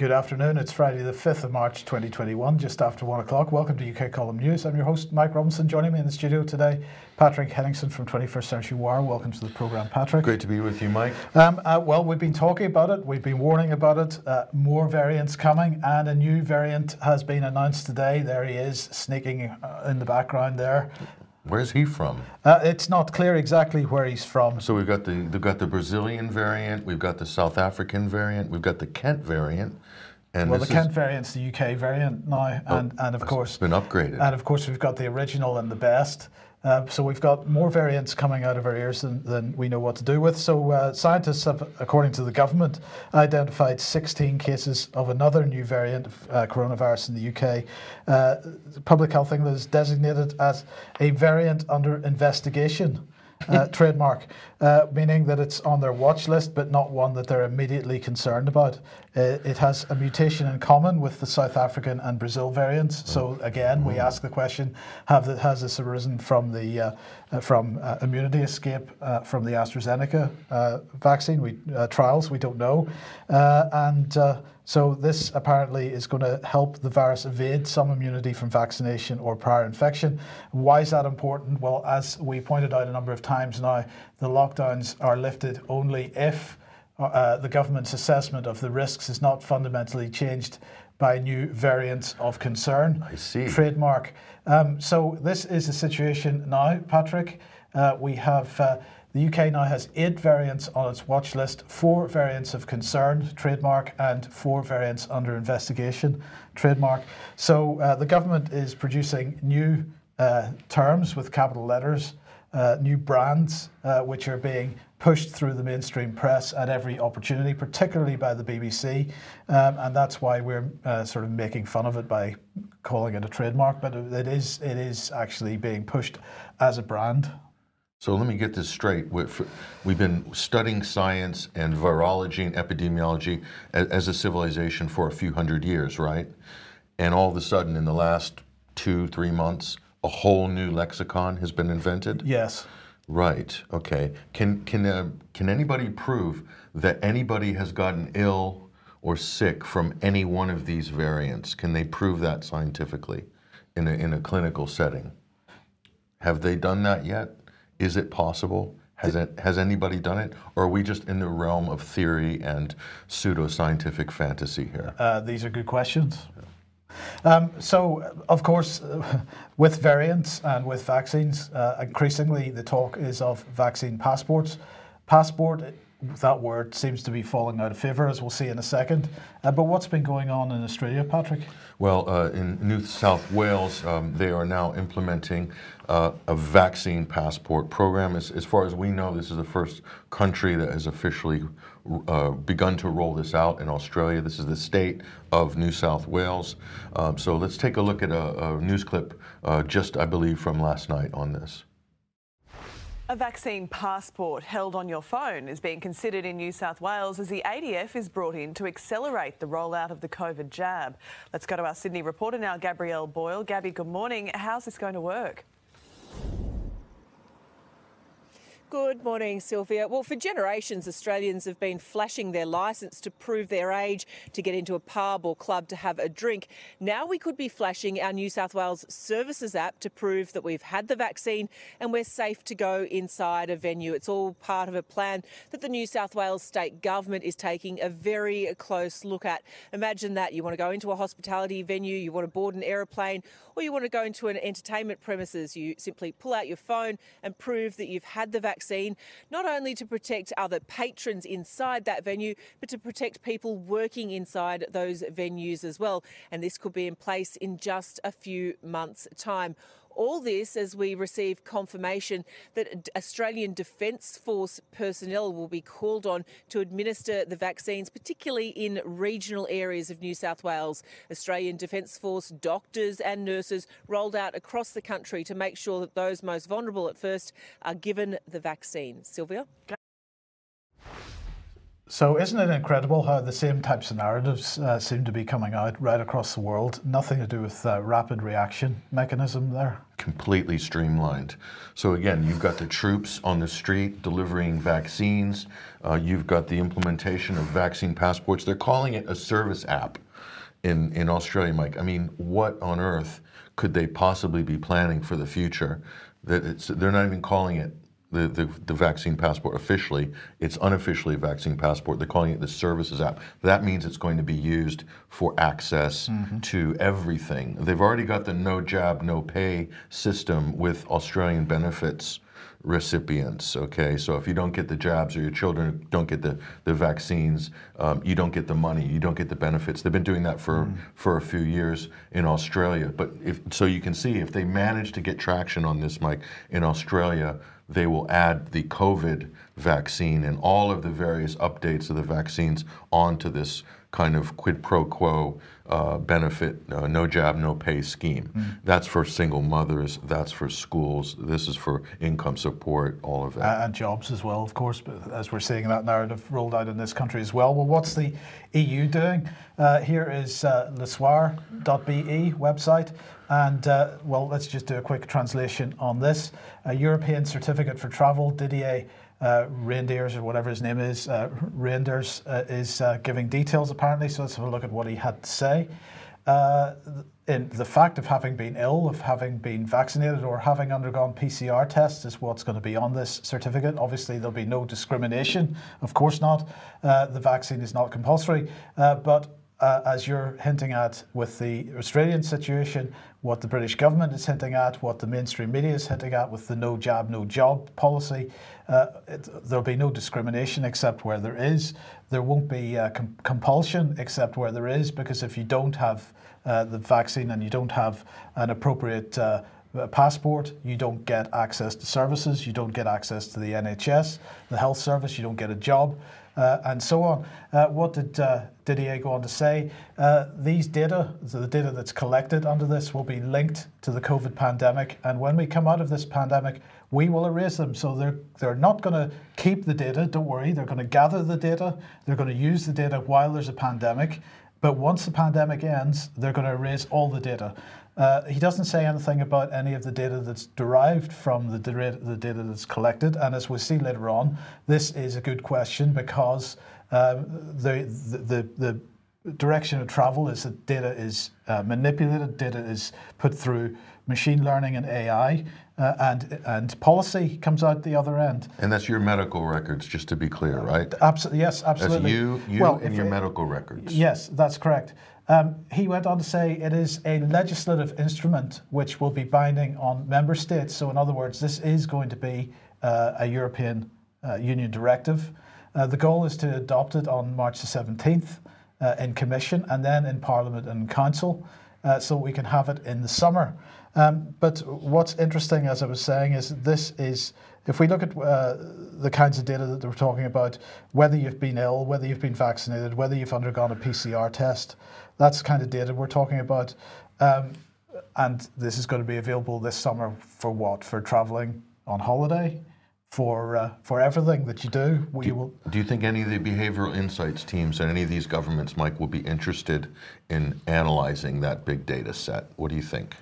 Good afternoon. It's Friday, the 5th of March 2021, just after 1 o'clock. Welcome to UK Column News. I'm your host, Mike Robinson. Joining me in the studio today, Patrick Henningsen from 21st Century Wire. Welcome to the programme, Patrick. Great to be with you, Mike. Um, uh, well, we've been talking about it, we've been warning about it. Uh, more variants coming, and a new variant has been announced today. There he is, sneaking uh, in the background there. Where's he from? Uh, it's not clear exactly where he's from. So we've got the we've got the Brazilian variant, we've got the South African variant, we've got the Kent variant, and well, the Kent is, variant's the UK variant now, and, and of it's course, been upgraded. and of course, we've got the original and the best. Uh, so we've got more variants coming out of our ears than, than we know what to do with. So uh, scientists have, according to the government, identified 16 cases of another new variant of uh, coronavirus in the UK. Uh, Public Health England has designated as a variant under investigation. uh, trademark, uh, meaning that it's on their watch list, but not one that they're immediately concerned about. Uh, it has a mutation in common with the South African and Brazil variants. So again, we ask the question: Have the, has this arisen from the uh, uh, from uh, immunity escape uh, from the AstraZeneca uh, vaccine we, uh, trials? We don't know, uh, and. Uh, so this apparently is going to help the virus evade some immunity from vaccination or prior infection. Why is that important? Well, as we pointed out a number of times now, the lockdowns are lifted only if uh, the government's assessment of the risks is not fundamentally changed by new variants of concern. I see. Trademark. Um, so this is the situation now, Patrick. Uh, we have. Uh, the UK now has eight variants on its watch list, four variants of concern, trademark, and four variants under investigation, trademark. So uh, the government is producing new uh, terms with capital letters, uh, new brands, uh, which are being pushed through the mainstream press at every opportunity, particularly by the BBC. Um, and that's why we're uh, sort of making fun of it by calling it a trademark, but it is, it is actually being pushed as a brand. So let me get this straight. We've been studying science and virology and epidemiology as a civilization for a few hundred years, right? And all of a sudden, in the last two, three months, a whole new lexicon has been invented. Yes. Right. Okay. Can can uh, can anybody prove that anybody has gotten ill or sick from any one of these variants? Can they prove that scientifically in a in a clinical setting? Have they done that yet? Is it possible? Has it has anybody done it, or are we just in the realm of theory and pseudoscientific fantasy here? Uh, these are good questions. Um, so, of course, with variants and with vaccines, uh, increasingly the talk is of vaccine passports. Passport, that word seems to be falling out of favour, as we'll see in a second. Uh, but what's been going on in Australia, Patrick? Well, uh, in New South Wales, um, they are now implementing uh, a vaccine passport program. As, as, far as we know, this is the first country that has officially uh, begun to roll this out in Australia. This is the state of New South Wales. Um, so let's take a look at a, a news clip, uh, just I believe from last night on this. A vaccine passport held on your phone is being considered in New South Wales as the ADF is brought in to accelerate the rollout of the COVID jab. Let's go to our Sydney reporter now, Gabrielle Boyle. Gabby, good morning. How's this going to work? Good morning, Sylvia. Well, for generations, Australians have been flashing their licence to prove their age, to get into a pub or club to have a drink. Now we could be flashing our New South Wales Services app to prove that we've had the vaccine and we're safe to go inside a venue. It's all part of a plan that the New South Wales state government is taking a very close look at. Imagine that you want to go into a hospitality venue, you want to board an aeroplane, or you want to go into an entertainment premises. You simply pull out your phone and prove that you've had the vaccine vaccine, not only to protect other patrons inside that venue, but to protect people working inside those venues as well. And this could be in place in just a few months' time. All this as we receive confirmation that Australian Defence Force personnel will be called on to administer the vaccines, particularly in regional areas of New South Wales. Australian Defence Force doctors and nurses rolled out across the country to make sure that those most vulnerable at first are given the vaccine. Sylvia? So, isn't it incredible how the same types of narratives uh, seem to be coming out right across the world? Nothing to do with uh, rapid reaction mechanism there. Completely streamlined. So, again, you've got the troops on the street delivering vaccines, uh, you've got the implementation of vaccine passports. They're calling it a service app in, in Australia, Mike. I mean, what on earth could they possibly be planning for the future? That they're not even calling it the, the, the, vaccine passport officially. It's unofficially a vaccine passport. They're calling it the services app. That means it's going to be used for access mm-hmm. to everything. They've already got the no jab, no pay system with Australian benefits recipients. Okay, so if you don't get the jabs or your children don't get the, the vaccines, um, you don't get the money, you don't get the benefits. They've been doing that for, mm. for a few years in Australia. But if so, you can see if they manage to get traction on this, Mike, in Australia they will add the COVID vaccine and all of the various updates of the vaccines onto this kind of quid pro quo uh, benefit, uh, no jab, no pay scheme. Mm. That's for single mothers, that's for schools, this is for income support, all of that. and jobs as well, of course, as we're seeing that narrative rolled out in this country as well. Well, what's the EU doing? Uh, here is uh, lesoir.be website. And uh, well, let's just do a quick translation on this. A European certificate for travel, Didier uh, Reynders or whatever his name is, uh, Reynders uh, is uh, giving details apparently. So let's have a look at what he had to say. Uh, in the fact of having been ill, of having been vaccinated, or having undergone PCR tests is what's going to be on this certificate. Obviously, there'll be no discrimination. Of course not. Uh, the vaccine is not compulsory, but uh, as you're hinting at with the Australian situation, what the British government is hinting at, what the mainstream media is hinting at with the no jab, no job policy, uh, it, there'll be no discrimination except where there is. There won't be uh, com- compulsion except where there is, because if you don't have uh, the vaccine and you don't have an appropriate uh, passport, you don't get access to services, you don't get access to the NHS, the health service, you don't get a job and so on. Uh, what did uh, Didier go on to say? Uh, these data, the data that's collected under this, will be linked to the COVID pandemic. And when we come out of this pandemic, we will erase them. So they're, they're not going to keep the data, don't worry. They're going to gather the data, they're going to use the data while there's a pandemic. But once the pandemic ends, they're going to erase all the data. Uh, he doesn't say anything about any of the data that's derived from the, data, the data that's collected. And as we'll see later on, this is a good question because um, the, the, the, direction of travel is that data is uh, manipulated, data is put through machine learning and AI, uh, and and policy comes out the other end. And that's your medical records, just to be clear, right? Absolutely, yes, absolutely. That's you, you well, and your it, medical records. Yes, that's correct. Um, he went on to say it is a legislative instrument which will be binding on member states. So, in other words, this is going to be uh, a European uh, Union directive. Uh, the goal is to adopt it on March the 17th uh, in Commission and then in Parliament and Council uh, so we can have it in the summer. Um, but what's interesting, as I was saying, is this is if we look at uh, the kinds of data that we're talking about, whether you've been ill, whether you've been vaccinated, whether you've undergone a PCR test, that's the kind of data we're talking about. Um, and this is going to be available this summer for what? For traveling on holiday? For, uh, for everything that you do, we do, will. Do you think any of the behavioral insights teams and any of these governments, Mike, will be interested in analyzing that big data set? What do you think?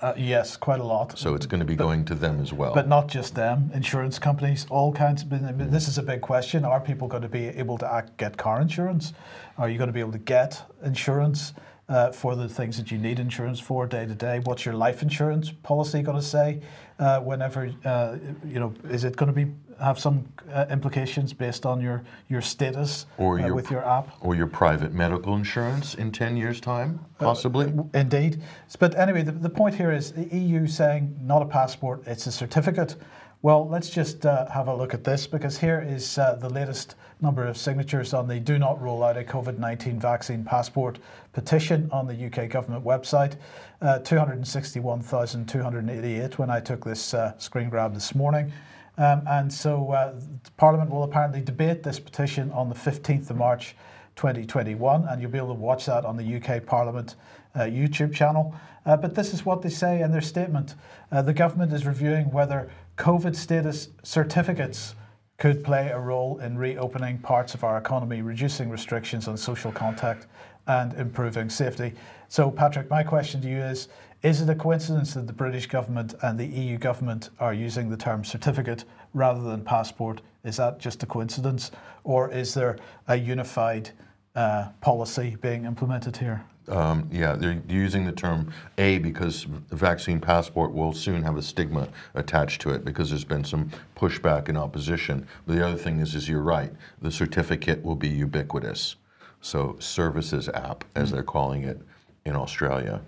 Uh, yes, quite a lot. So it's going to be but, going to them as well. But not just them, insurance companies, all kinds. Of, mm. This is a big question. Are people going to be able to act, get car insurance? Are you going to be able to get insurance uh, for the things that you need insurance for day to day? What's your life insurance policy going to say? Uh, whenever uh, you know, is it going to be have some uh, implications based on your your status or uh, your, with your app. or your private medical insurance in 10 years time possibly? uh, indeed. But anyway the, the point here is the EU saying not a passport it's a certificate. Well let's just uh, have a look at this because here is uh, the latest number of signatures on the do not roll out a COVID-19 vaccine passport petition on the UK government website. Uh, 261,288 when I took this screen grab this morning um, and so uh, Parliament will apparently debate this petition on the 15th of March 2021, and you'll be able to watch that on the UK Parliament uh, YouTube channel. Uh, but this is what they say in their statement. Uh, the government is reviewing whether COVID status certificates could play a role in reopening parts of our economy, reducing restrictions on social contact, and improving safety. So, Patrick, my question to you is Is it a coincidence that the British government and the EU government are using the term certificate rather than passport? Is that just a coincidence? Or is there a unified uh, policy being implemented here? Um, yeah, they're using the term A because the vaccine passport will soon have a stigma attached to it because there's been some pushback and opposition. But the other thing is, is you're right, the certificate will be ubiquitous. So services app, as they're calling it in Australia.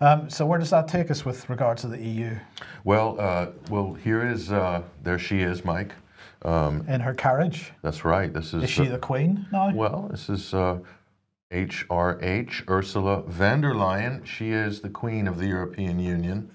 Um, so where does that take us with regard to the EU? Well, uh, well, here is uh, there she is, Mike. In her carriage? That's right. This is Is she uh, the queen now? Well, this is uh, HRH, Ursula von der Leyen. She is the queen of the European Union.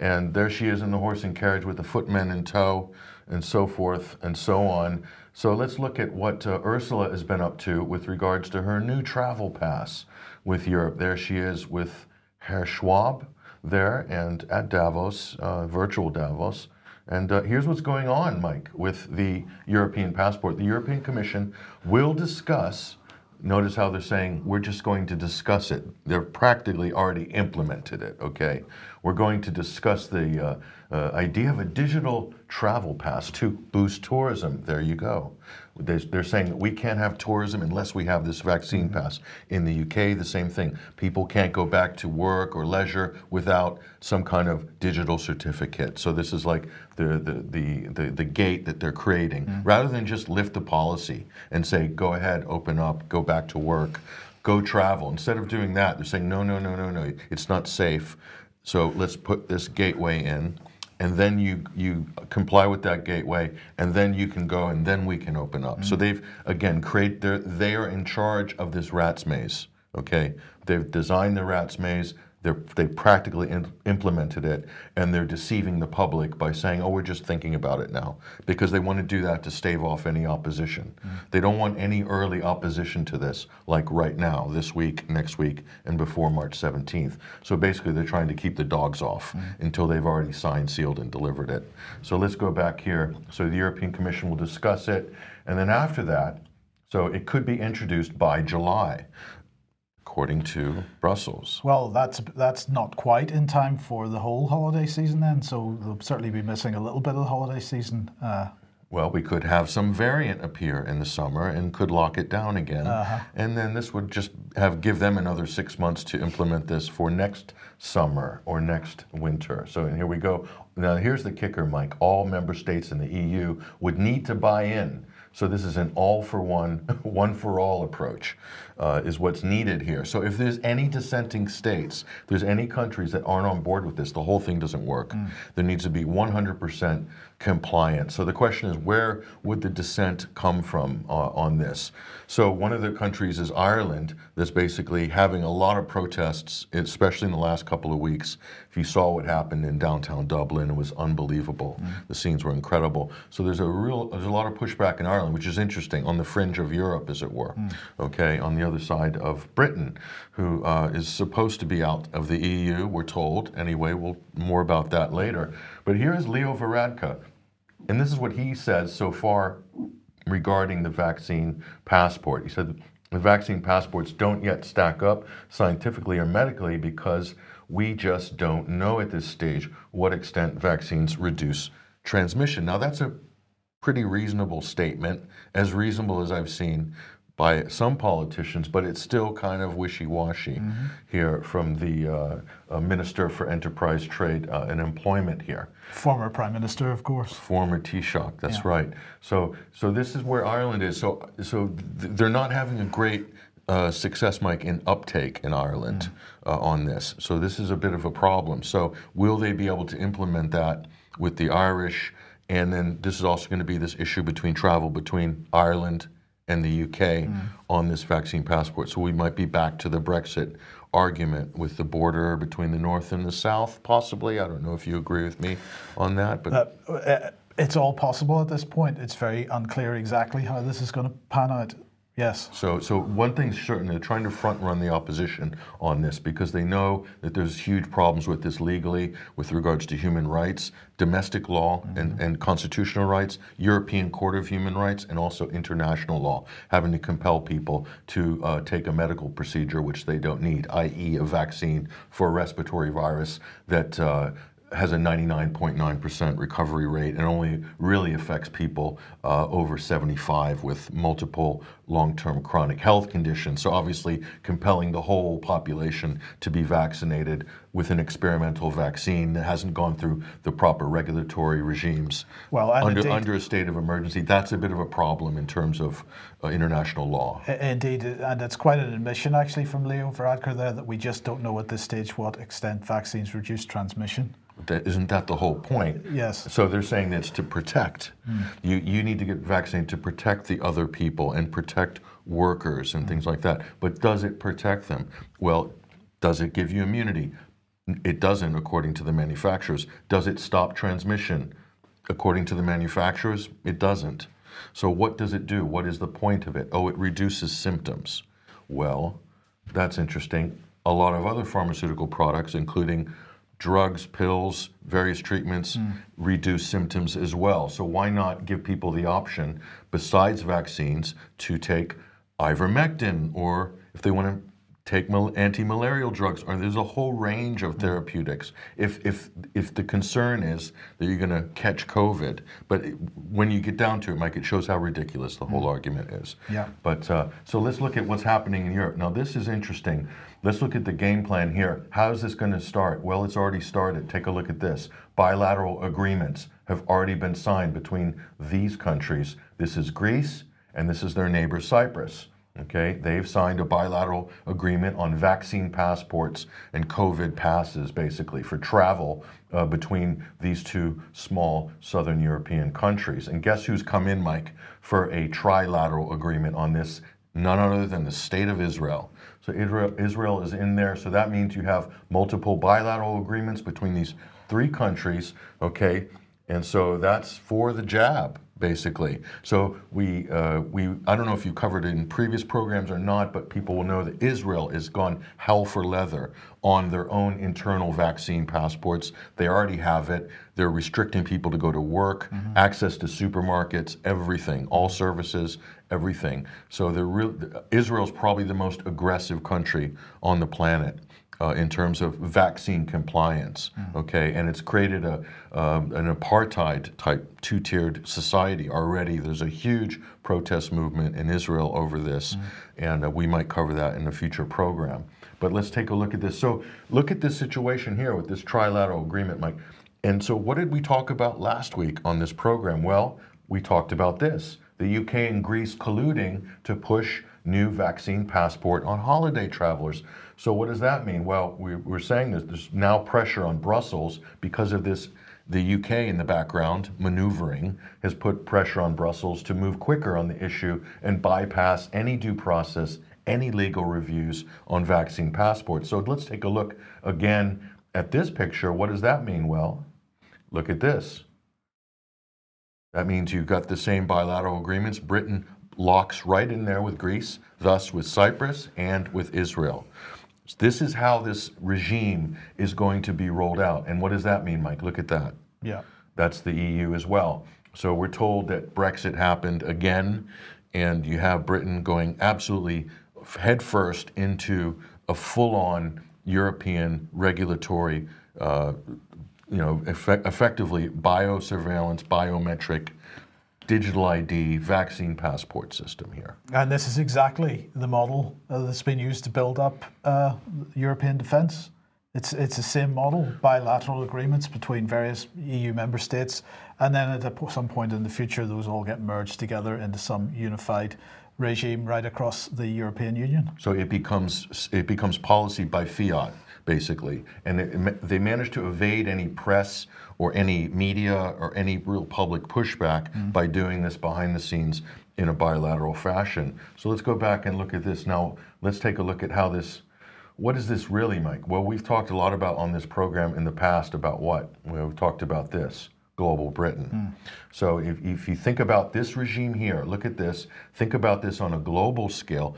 And there she is in the horse and carriage with the footmen in tow and so forth and so on. So let's look at what uh, Ursula has been up to with regards to her new travel pass with Europe. There she is with Herr Schwab there and at Davos, uh, virtual Davos. And uh, here's what's going on, Mike, with the European passport. The European Commission will discuss. Notice how they're saying we're just going to discuss it. They're practically already implemented it. Okay, we're going to discuss the uh, uh, idea of a digital travel pass to boost tourism. There you go. They- They're saying that we can't have tourism unless we have this vaccine mm-hmm. pass. In the UK, the same thing. People can't go back to work or leisure without some kind of digital certificate. So this is like the the the, the, the gate that they're creating, mm-hmm. rather than just lift the policy and say, go ahead, open up, go back to work, go travel. Instead of doing that, they're saying, no, no, no, no, no, it's not safe. So let's put this gateway in and then you you comply with that gateway, and then you can go, and then we can open up. So mm. they've again create they are in charge of this rats maze. Okay, they've designed the rats maze. They're, they practically in, implemented it, and they're deceiving the public by saying, "Oh, we're just thinking about it now," because they want to do that to stave off any opposition. Mm. They don't want any early opposition to this, like right now, this week, next week, and before March 17th. So basically, they're trying to keep the dogs off mm. until they've already signed, sealed, and delivered it. So let's go back here. So the European Commission will discuss it, and then after that, so it could be introduced by July, according to Brussels. Well, that's that's not quite in time for the whole holiday season then, so they'll certainly be missing a little bit of the holiday season. Uh, Well, we could have some variant appear in the summer and could lock it down again. And then this would just have give them another six months to implement this for next summer or next winter. So and here we go. Now here's the kicker, Mike. All member states in the EU would need to buy in. So this is an all for one, one for all approach, uh, is what's needed here. So if there's any dissenting states, there's any countries that aren't on board with this, the whole thing doesn't work. There needs to be 100% compliance. So the question is, where would the dissent come from uh, on this? So one of the countries is Ireland, that's basically having a lot of protests, especially in the last couple of weeks. If you saw what happened in downtown Dublin, it was unbelievable. The scenes were incredible. So there's a real, there's a lot of pushback in Ireland, which is interesting, on the fringe of Europe, as it were. Okay, on the other side of Britain, who uh, is supposed to be out of the EU, we're told. Anyway, we'll more about that later. But here is Leo Varadkar. And this is what he says so far regarding the vaccine passport. He said the vaccine passports don't yet stack up scientifically or medically because we just don't know at this stage what extent vaccines reduce transmission. Now, that's a pretty reasonable statement, as reasonable as I've seen by some politicians, but it's still kind of wishy-washy here from the uh, uh, Minister for Enterprise, Trade, uh, and Employment here former Prime Minister, of course. former Taoiseach. That's Yeah. right. So, so this is where Ireland is. So, so th- they're not having a great uh, success, Mike, in uptake in Ireland uh, on this. So this is a bit of a problem. So, will they be able to implement that with the Irish? And then this is also going to be this issue between travel between Ireland and the UK on this vaccine passport. So we might be back to the Brexit argument with the border between the north and the south, possibly. I don't know if you agree with me on that, but Uh, uh, it's all possible at this point. It's very unclear exactly how this is going to pan out. Yes. So, so one thing's certain, they're trying to front run the opposition on this because they know that there's huge problems with this legally with regards to human rights, domestic law and, and constitutional rights, European Court of Human Rights, and also international law, having to compel people to uh, take a medical procedure which they don't need, i.e., a vaccine for a respiratory virus that uh, has a 99.9% recovery rate and only really affects people uh, over 75 with multiple long term chronic health conditions. So, obviously, compelling the whole population to be vaccinated with an experimental vaccine that hasn't gone through the proper regulatory regimes Well, under, indeed- under a state of emergency. That's a bit of a problem in terms of uh, international law. Indeed, and it's quite an admission actually from Leo Varadkar there that we just don't know at this stage what extent vaccines reduce transmission. That, isn't that the whole point? Yes. So they're saying that it's to protect. Hmm. You, you need to get vaccinated to protect the other people and protect workers and hmm. things like that. But does it protect them? Well, does it give you immunity? It doesn't, according to the manufacturers. Does it stop transmission? According to the manufacturers, it doesn't. So what does it do? What is the point of it? Oh, it reduces symptoms. Well, that's interesting. A lot of other pharmaceutical products, including drugs, pills, various treatments, hmm. reduce symptoms as well. So why not give people the option, besides vaccines, to take ivermectin or if they want to take mal- anti-malarial drugs or there's a whole range of hmm. therapeutics. If if if the concern is that you're going to catch covid but it- when you get down to it mike it shows how ridiculous the whole hmm. argument is. Yeah. but uh, so let's look at what's happening in europe. Now this is interesting let's look at the game plan here how is this going to start well it's already started take a look at this bilateral agreements have already been signed between these countries this is greece and this is their neighbor cyprus Okay, they've signed a bilateral agreement on vaccine passports and COVID passes, basically, for travel uh, between these two small southern European countries. And guess who's come in, Mike, for a trilateral agreement on this? None other than the state of Israel. So Israel, Israel is in there. So that means you have multiple bilateral agreements between these three countries. Okay, and so that's for the jab, basically. So we, uh, we, I don't know if you covered it in previous programs or not, but people will know that Israel has gone hell for leather on their own internal vaccine passports. They already have it. They're restricting people to go to work, access to supermarkets, everything, all services, everything. So they're real, Israel's probably the most aggressive country on the planet uh, in terms of vaccine compliance. Okay, and it's created a um, an apartheid type two tiered society already. There's a huge protest movement in Israel over this, and uh, we might cover that in a future program. But let's take a look at this. So look at this situation here with this trilateral agreement, Mike. And so, what did we talk about last week on this program? Well, we talked about this the UK and Greece colluding to push new vaccine passport on holiday travelers. So, what does that mean? Well, we, we're saying that there's now pressure on Brussels because of this. The UK in the background, maneuvering, has put pressure on Brussels to move quicker on the issue and bypass any due process, any legal reviews on vaccine passports. So, let's take a look again at this picture. What does that mean? Well, look at this. That means you've got the same bilateral agreements. Britain locks right in there with Greece, thus with Cyprus and with Israel. This is how this regime is going to be rolled out. And what does that mean, Mike? Look at that. Yeah. That's the EU as well. So we're told that Brexit happened again, and you have Britain going absolutely headfirst into a full-on European regulatory, uh, you know, effect, effectively biosurveillance, biometric, digital ID, vaccine passport system here. And this is exactly the model uh, that's been used to build up uh, European defence. It's, it's the same model, bilateral agreements between various EU member states, and then at a some point in the future, those all get merged together into some unified regime right across the European Union. So it becomes it becomes policy by fiat, basically, and it, they managed to evade any press or any media or any real public pushback mm-hmm. by doing this behind the scenes in a bilateral fashion. So let's go back and look at this now. Let's take a look at how this. What is this really, Mike? Well, we've talked a lot about on this program in the past about what? We've talked about this. global Britain. Hmm. So if, if you think about this regime here, look at this, think about this on a global scale.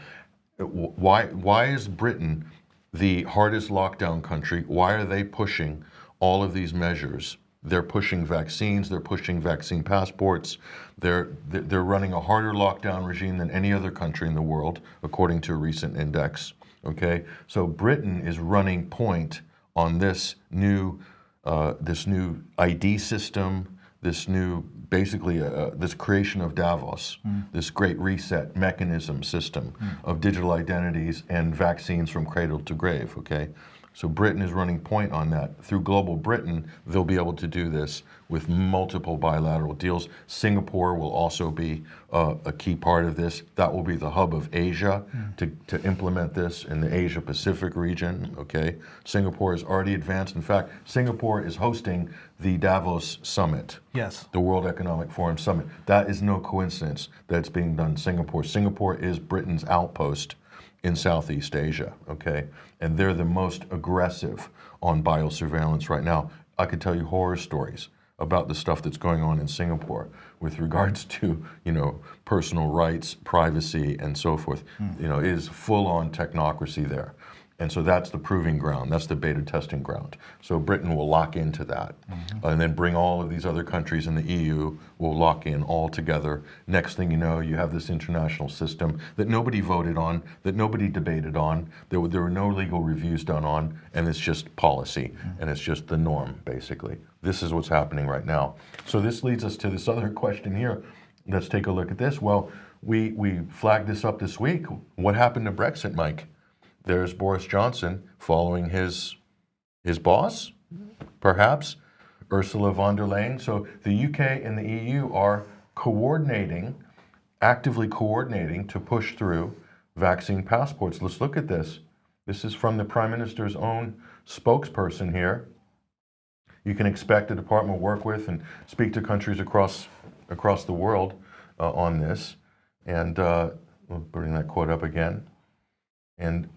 Why, why is Britain the hardest lockdown country? Why are they pushing all of these measures? They're pushing vaccines, they're pushing vaccine passports, they're, they're running a harder lockdown regime than any other country in the world, according to a recent index. Okay, so Britain is running point on this new uh, this new ID system, this new basically uh, this creation of Davos, this great reset mechanism system of digital identities and vaccines from cradle to grave. Okay, so Britain is running point on that. Through Global Britain, they'll be able to do this with multiple bilateral deals. Singapore will also be uh, a key part of this. That will be the hub of Asia to, to implement this in the Asia Pacific region. Okay, Singapore is already advanced. In fact, Singapore is hosting the Davos Summit Yes. the World Economic Forum Summit. That is no coincidence that it's being done in Singapore. Singapore is Britain's outpost in Southeast Asia, okay? And they're the most aggressive on biosurveillance right now. I could tell you horror stories about the stuff that's going on in Singapore with regards to, you know, personal rights, privacy, and so forth. Hmm. You know, it is full on technocracy there. And so that's the proving ground. That's the beta testing ground. So Britain will lock into that. Mm-hmm. And then bring all of these other countries in the EU will lock in all together. Next thing you know, you have this international system that nobody voted on, that nobody debated on, there were, there were no legal reviews done on, and it's just policy. Mm-hmm. And it's just the norm, basically. This is what's happening right now. So this leads us to this other question here. Let's take a look at this. Well, we, we flagged this up this week. What happened to Brexit, Mike? There's Boris Johnson following his his boss, perhaps Ursula von der Leyen. So the UK and the EU are coordinating, actively coordinating to push through vaccine passports. Let's look at this. This is from the Prime Minister's own spokesperson here. You can expect the department will work with and speak to countries across across the world uh, on this. And uh, we'll bring that quote up again and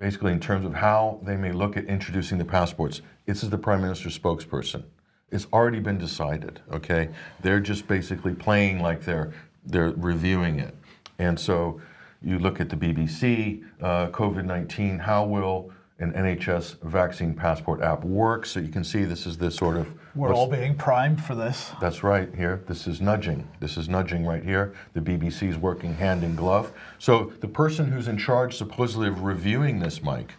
basically in terms of how they may look at introducing the passports. This is the prime minister's spokesperson. It's already been decided. Okay, they're just basically playing like they're they're reviewing it. And so you look at the BBC, uh, COVID nineteen. How will an NHS vaccine passport app work? So you can see this is the sort of We're what's- all being primed for this. that's right here. This is nudging. This is nudging right here. The BBC is working hand in glove. So the person who's in charge supposedly of reviewing this, Mike,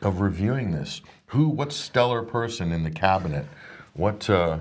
of reviewing this, who, what stellar person in the cabinet, what, uh,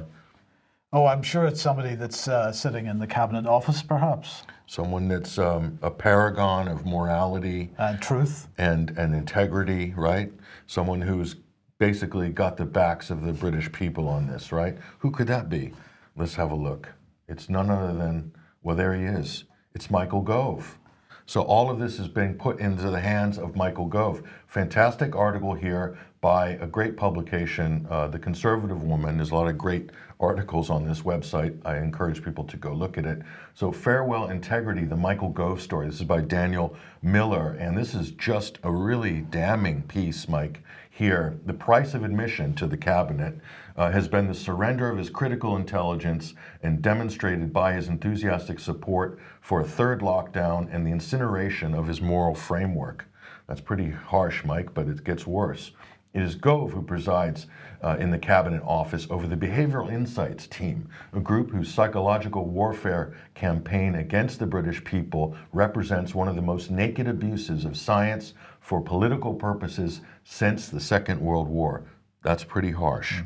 Oh, I'm sure it's somebody that's uh, sitting in the cabinet office, perhaps, someone that's um, a paragon of morality and truth. and, and integrity, right? Someone who's basically got the backs of the British people on this, right? Who could that be? Let's have a look. It's none other than, well, there he is. It's Michael Gove. So all of this is being put into the hands of Michael Gove. Fantastic article here by a great publication, uh, The Conservative Woman. There's a lot of great articles on this website. I encourage people to go look at it. So, Farewell Integrity, the Michael Gove story. This is by Daniel Miller, and this is just a really damning piece, Mike. Here, the price of admission to the cabinet uh, has been the surrender of his critical intelligence and demonstrated by his enthusiastic support for a third lockdown and the incineration of his moral framework. That's pretty harsh, Mike, but it gets worse. It is Gove who presides uh, in the cabinet office over the Behavioral Insights team, a group whose psychological warfare campaign against the British people represents one of the most naked abuses of science for political purposes since the Second World War. That's pretty harsh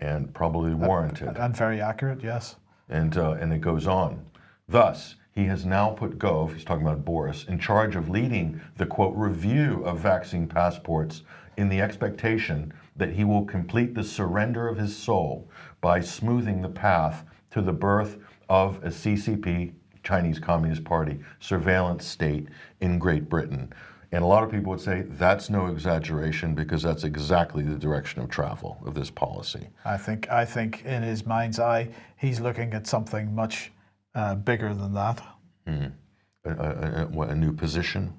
and probably warranted And very accurate, yes. and uh, and it goes on. Thus, he has now put Gove, he's talking about Boris, in charge of leading the quote review of vaccine passports in the expectation that he will complete the surrender of his soul by smoothing the path to the birth of a CCP, Chinese Communist Party, surveillance state in Great Britain. And a lot of people would say that's no exaggeration because that's exactly the direction of travel of this policy. I think I think in his mind's eye, he's looking at something much uh, bigger than that. A, a, a, what, a new position.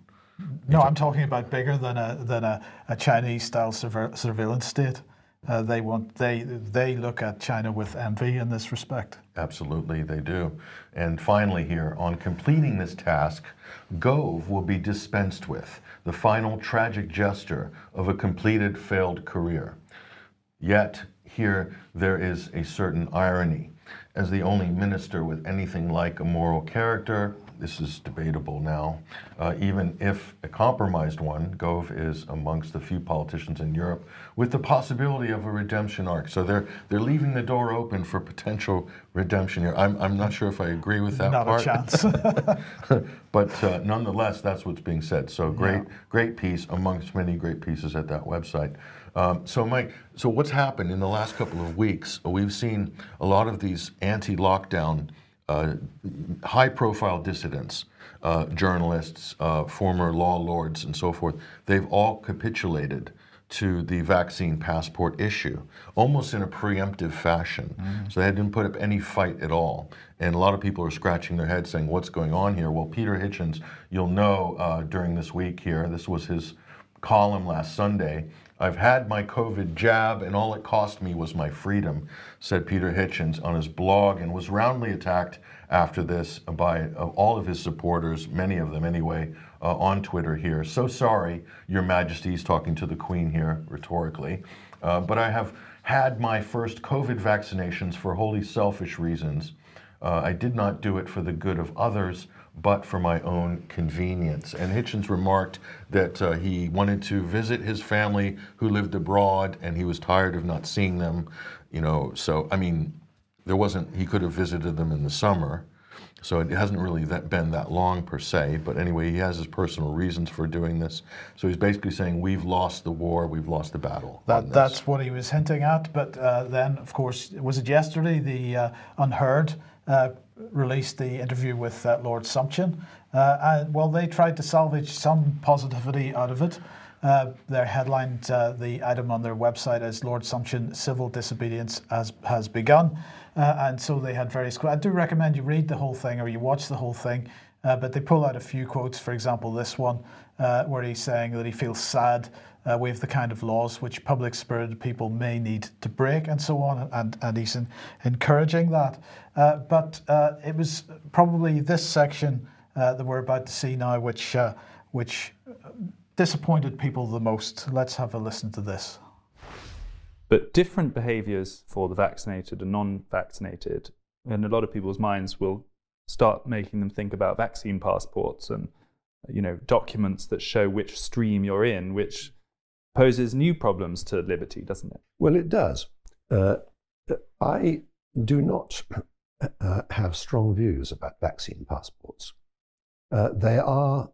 No, I'm talking about bigger than a than a, a Chinese style surve- surveillance state. Uh, they want they they look at China with envy in this respect. Absolutely, they do. And finally, here on completing this task, Gove will be dispensed with, the final tragic gesture of a completed failed career. Yet, here there is a certain irony. As the only minister with anything like a moral character, this is debatable now. Uh, even if a compromised one, Gove is amongst the few politicians in Europe with the possibility of a redemption arc. So they're they're leaving the door open for potential redemption here. I'm, I'm not sure if I agree with that Not part. a chance. but uh, nonetheless, that's what's being said. So great, Yeah. great piece amongst many great pieces at that website. Um, so, Mike, so what's happened in the last couple of weeks? We've seen a lot of these anti-lockdown, uh, high-profile dissidents, uh, journalists, uh, former law lords, and so forth. They've all capitulated to the vaccine passport issue, almost in a preemptive fashion. So they didn't put up any fight at all. And a lot of people are scratching their heads saying, What's going on here? Well, Peter Hitchens, you'll know uh, during this week here, this was his column last Sunday. I've had my COVID jab, and all it cost me was my freedom, said Peter Hitchens on his blog, and was roundly attacked after this by uh, all of his supporters, many of them anyway, uh, on Twitter here. So sorry, Your Majesty's talking to the Queen here rhetorically, uh, but I have had my first COVID vaccinations for wholly selfish reasons. Uh, I did not do it for the good of others, but for my own convenience. And Hitchens remarked that uh, he wanted to visit his family who lived abroad, and he was tired of not seeing them. You know, so I mean, there wasn't. He could have visited them in the summer, so it hasn't really that been that long per se. But anyway, he has his personal reasons for doing this. So he's basically saying we've lost the war, we've lost the battle. That, that's what he was hinting at. But uh, then, of course, was it yesterday? The uh, UnHerd uh, released the interview with uh, Lord Sumption. Uh, and, well, they tried to salvage some positivity out of it. Uh, their headlined uh, the item on their website as Lord Sumption Civil Disobedience has, has begun. Uh, and so they had various. Quotes. I do recommend you read the whole thing or you watch the whole thing. Uh, but they pull out a few quotes, for example, this one, where he's saying that he feels sad uh, we have the kind of laws which public spirited people may need to break and so on, and, and he's in, encouraging that. Uh, but uh, it was probably this section uh, that we're about to see now which, uh, which disappointed people the most. Let's have a listen to this. But different behaviors for the vaccinated and non vaccinated, in a lot of people's minds, will start making them think about vaccine passports and you know documents that show which stream you're in, which poses new problems to liberty, doesn't it? Well, it does. Uh, I do not uh, have strong views about vaccine passports. Uh, they are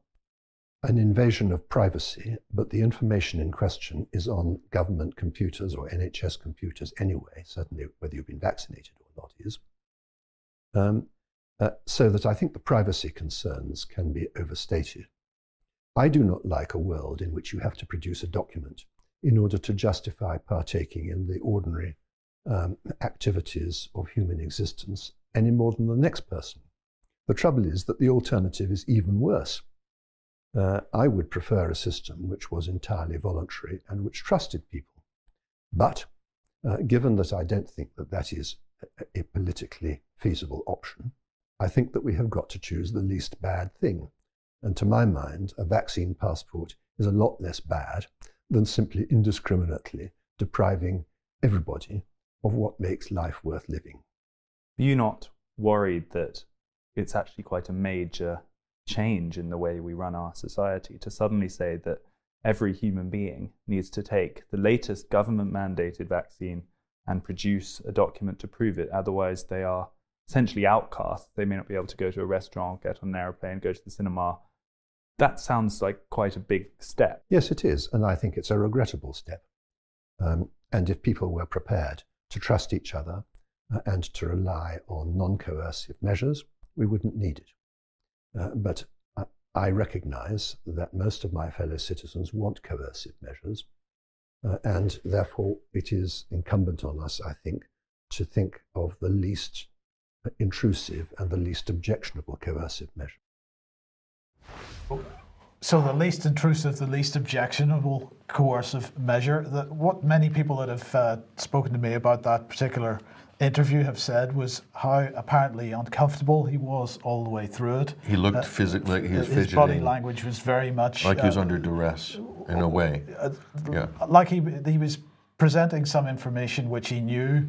an invasion of privacy, but the information in question is on government computers or NHS computers anyway, certainly whether you've been vaccinated or not is. Um, uh, so that I think the privacy concerns can be overstated. I do not like a world in which you have to produce a document in order to justify partaking in the ordinary um, activities of human existence any more than the next person. The trouble is that the alternative is even worse. Uh, I would prefer a system which was entirely voluntary and which trusted people. But uh, given that I don't think that that is a, a politically feasible option, I think that we have got to choose the least bad thing. And to my mind, a vaccine passport is a lot less bad than simply indiscriminately depriving everybody of what makes life worth living. Are you not worried that it's actually quite a major change in the way we run our society to suddenly say that every human being needs to take the latest government mandated vaccine and produce a document to prove it? Otherwise, they are essentially outcasts. They may not be able to go to a restaurant, get on an airplane, go to the cinema. That sounds like quite a big step. Yes, it is, and I think it's a regrettable step. Um, and if people were prepared to trust each other uh, and to rely on non coercive measures, we wouldn't need it. Uh, but I, I recognize that most of my fellow citizens want coercive measures, uh, and therefore it is incumbent on us, I think, to think of the least intrusive and the least objectionable coercive measure. So the least intrusive, the least objectionable coercive measure. That what many people that have uh, spoken to me about that particular interview have said was how apparently uncomfortable he was all the way through it. He looked physically, he was His body language was very much like he was uh, under duress in a way. Yeah. like he he was presenting some information which he knew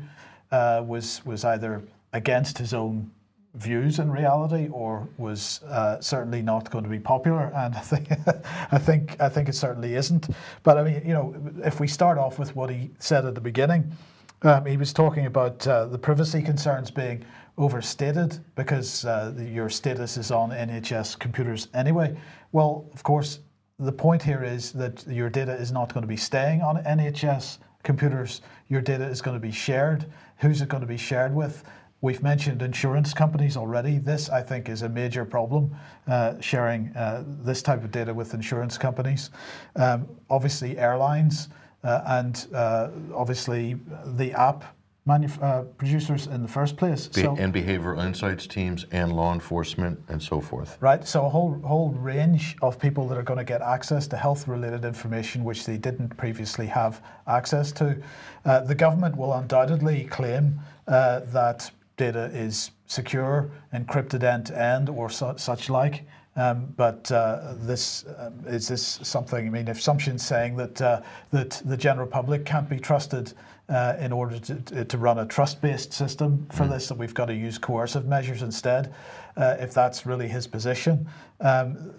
uh, was was either against his own views in reality or was uh, certainly not going to be popular and I think I think I think it certainly isn't but I mean you know if we start off with what he said at the beginning um, he was talking about uh, the privacy concerns being overstated because uh, your status is on NHS computers anyway well of course the point here is that your data is not going to be staying on NHS computers. Your data is going to be shared. Who's it going to be shared with? We've mentioned insurance companies already. This, I think, is a major problem, uh, sharing uh, this type of data with insurance companies. Um, obviously, airlines, uh, and uh, obviously the app manuf- uh, producers in the first place. Be- and behavioral insights teams and law enforcement and so forth. Right, so a whole whole range of people that are going to get access to health-related information which they didn't previously have access to. Uh, the government will undoubtedly claim uh, that data is secure, encrypted end to end, or su- such like. Um, but uh, this um, is this something? I mean, if Sumption's saying that uh, that the general public can't be trusted uh, in order to, to run a trust-based system for this, that we've got to use coercive measures instead. Uh, if that's really his position, um,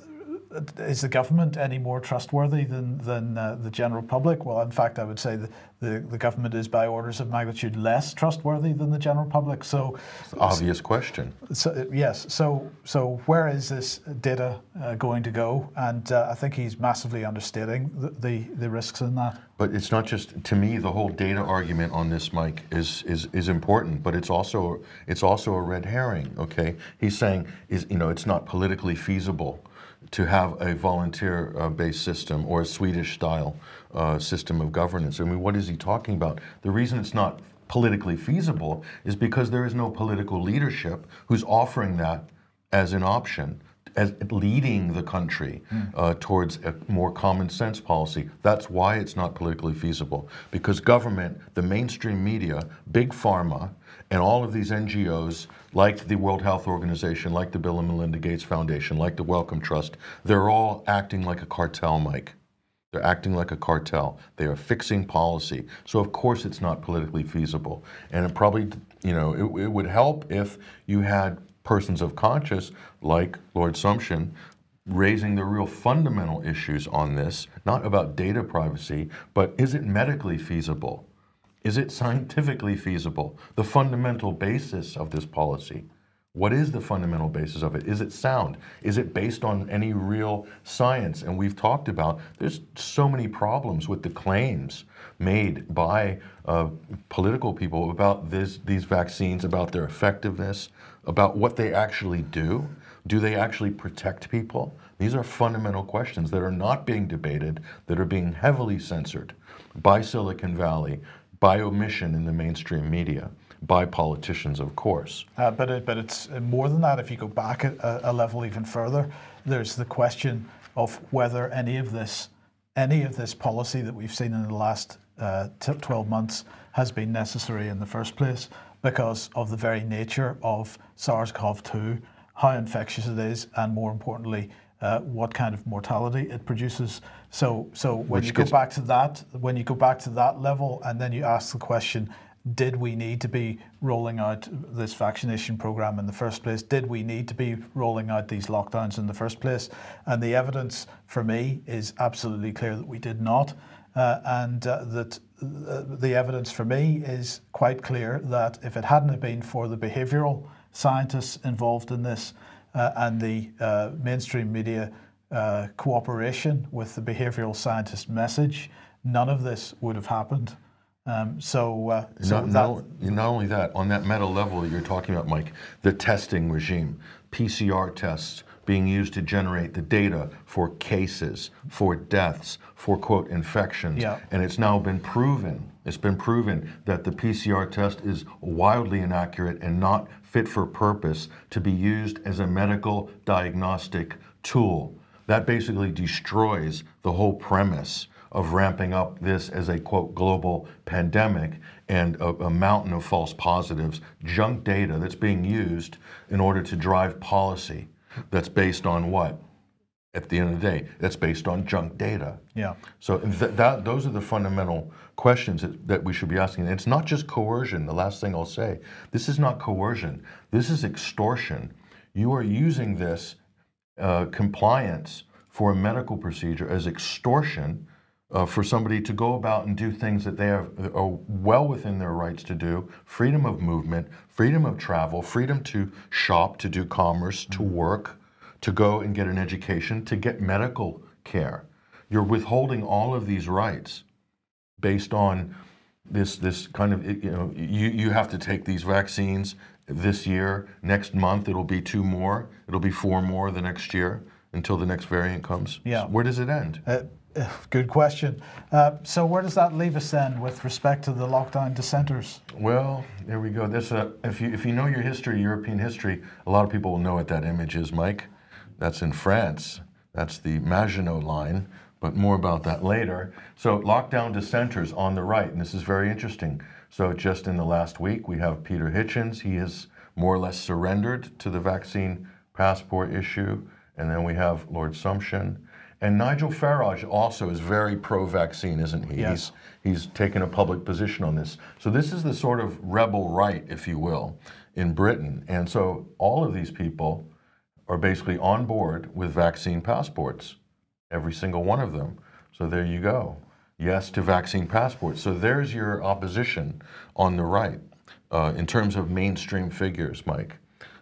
is the government any more trustworthy than than uh, the general public? Well, in fact, I would say the, the, the government is by orders of magnitude less trustworthy than the general public. So, Obvious question. so yes, so so where is this data uh, going to go? And uh, I think he's massively understating the, the, the risks in that. But it's not just to me. The whole data argument on this, Mike, is is is important. But it's also it's also a red herring. Okay, he's saying is you know it's not politically feasible to have a volunteer-based system or a Swedish-style uh, system of governance. I mean, what is he talking about? The reason it's not politically feasible is because there is no political leadership who's offering that as an option as leading the country uh, towards a more common sense policy. That's why it's not politically feasible. Because government, the mainstream media, big pharma, and all of these NGOs, like the World Health Organization, like the Bill and Melinda Gates Foundation, like the Wellcome Trust, they're all acting like a cartel, Mike. They're acting like a cartel. They are fixing policy. So of course it's not politically feasible. And it probably, you know, it, it would help if you had persons of conscience like Lord Sumption raising the real fundamental issues on this, not about data privacy, but is it medically feasible? Is it scientifically feasible? The fundamental basis of this policy. What is the fundamental basis of it? Is it sound? Is it based on any real science? And we've talked about there's so many problems with the claims made by uh, political people about this, these vaccines, about their effectiveness, about what they actually do. Do they actually protect people? These are fundamental questions that are not being debated, that are being heavily censored by Silicon Valley, by omission in the mainstream media, by politicians, of course. Uh, but it, but it's more than that. If you go back a, a level even further, there's the question of whether any of this, any of this policy that we've seen in the last uh, t- 12 months has been necessary in the first place because of the very nature of SARS-CoV-2, how infectious it is, and more importantly, uh, what kind of mortality it produces. So, so when Which you go gets- back to that, when you go back to that level, and then you ask the question, did we need to be rolling out this vaccination program in the first place? Did we need to be rolling out these lockdowns in the first place? And the evidence for me is absolutely clear that we did not. Uh, and uh, that uh, the evidence for me is quite clear that if it hadn't been for the behavioral scientists involved in this and the uh, mainstream media uh, cooperation with the behavioral scientist message, none of this would have happened. Um, so, uh, so not, that, not, not only that, on that meta level that you're talking about, Mike, the testing regime, PCR tests being used to generate the data for cases, for deaths, for quote infections. Yeah. And it's now been proven, it's been proven that the PCR test is wildly inaccurate and not fit for purpose to be used as a medical diagnostic tool. that basically destroys the whole premise of ramping up this as a quote global pandemic and a, a, mountain of false positives, junk data that's being used in order to drive policy that's based on what? At the end of the day, that's based on junk data. Yeah. So th- that those are the fundamental questions that, that we should be asking. And it's not just coercion. The last thing I'll say, this is not coercion. This is extortion. You are using this uh, compliance for a medical procedure as extortion uh, for somebody to go about and do things that they are, are well within their rights to do. Freedom of movement, freedom of travel, freedom to shop, to do commerce, to mm-hmm. work, to go and get an education, to get medical care. You're withholding all of these rights based on this this kind of you know you, you have to take these vaccines this year. Next month it'll be two more. It'll be four more the next year until the next variant comes. Yeah. Where does it end? Uh, Good question. Uh, so where does that leave us then with respect to the lockdown dissenters? Well, there we go. This, uh, if you if you know your history, European history, a lot of people will know what that image is, Mike. That's in France. That's the Maginot Line, but more about that later. So lockdown dissenters on the right, and this is very interesting. So just in the last week, we have Peter Hitchens. He has more or less surrendered to the vaccine passport issue, and then we have Lord Sumption. And Nigel Farage also is very pro-vaccine, isn't he? Yes. He's, he's taken a public position on this. So this is the sort of rebel right, if you will, in Britain. And so all of these people are basically on board with vaccine passports, every single one of them. So there you go. Yes to vaccine passports. So there's your opposition on the right uh, in terms of mainstream figures, Mike.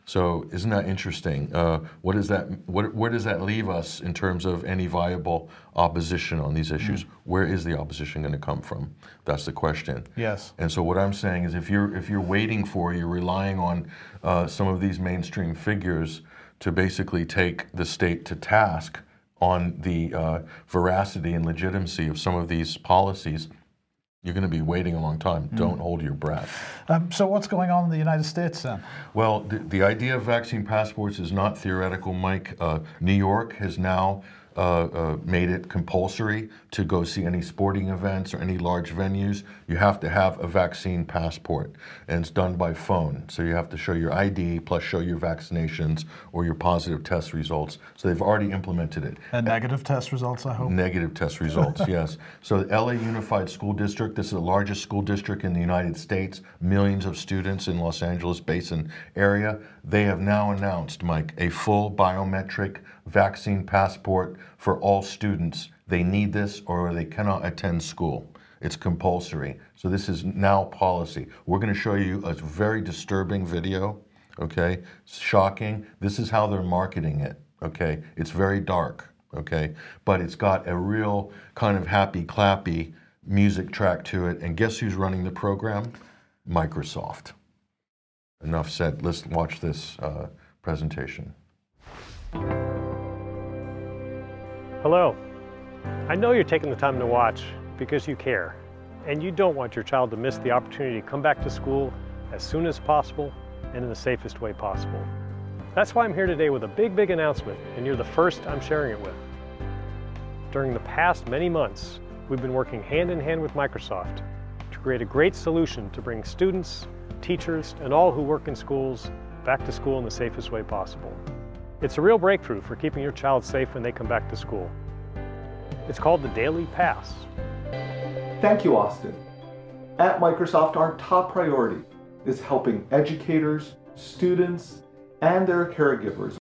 So isn't that interesting? Uh, what does that what, where does that leave us in terms of any viable opposition on these issues? Mm. Where is the opposition going to come from? That's the question. Yes. And so what I'm saying is, if you're if you're waiting for, you're relying on uh, some of these mainstream figures to basically take the state to task on the uh, veracity and legitimacy of some of these policies you're going to be waiting a long time. Mm. Don't hold your breath. Um, so, what's going on in the United States then? Well, the, the idea of vaccine passports is not theoretical, Mike. Uh, New York has now Uh, uh, made it compulsory to go see any sporting events or any large venues, you have to have a vaccine passport. And it's done by phone. So you have to show your ID plus show your vaccinations or your positive test results. So they've already implemented it. And negative test results, I hope? Negative test results, yes. So the LA Unified School District, this is the largest school district in the United States, millions of students in Los Angeles Basin area. They have now announced, Mike, a full biometric vaccine passport for all students. They need this or they cannot attend school. It's compulsory. So this is now policy. We're going to show you a very disturbing video, okay? Shocking. This is how they're marketing it, okay? It's very dark, okay? But it's got a real kind of happy clappy music track to it. And guess who's running the program? Microsoft. Enough said. Let's watch this uh, presentation. Hello. I know you're taking the time to watch because you care, and you don't want your child to miss the opportunity to come back to school as soon as possible and in the safest way possible. That's why I'm here today with a big, big announcement, and you're the first I'm sharing it with. During the past many months, we've been working hand in hand with Microsoft to create a great solution to bring students, teachers, and all who work in schools back to school in the safest way possible. It's a real breakthrough for keeping your child safe when they come back to school. It's called the Daily Pass. Thank you, Austin. At Microsoft, our top priority is helping educators, students, and their caregivers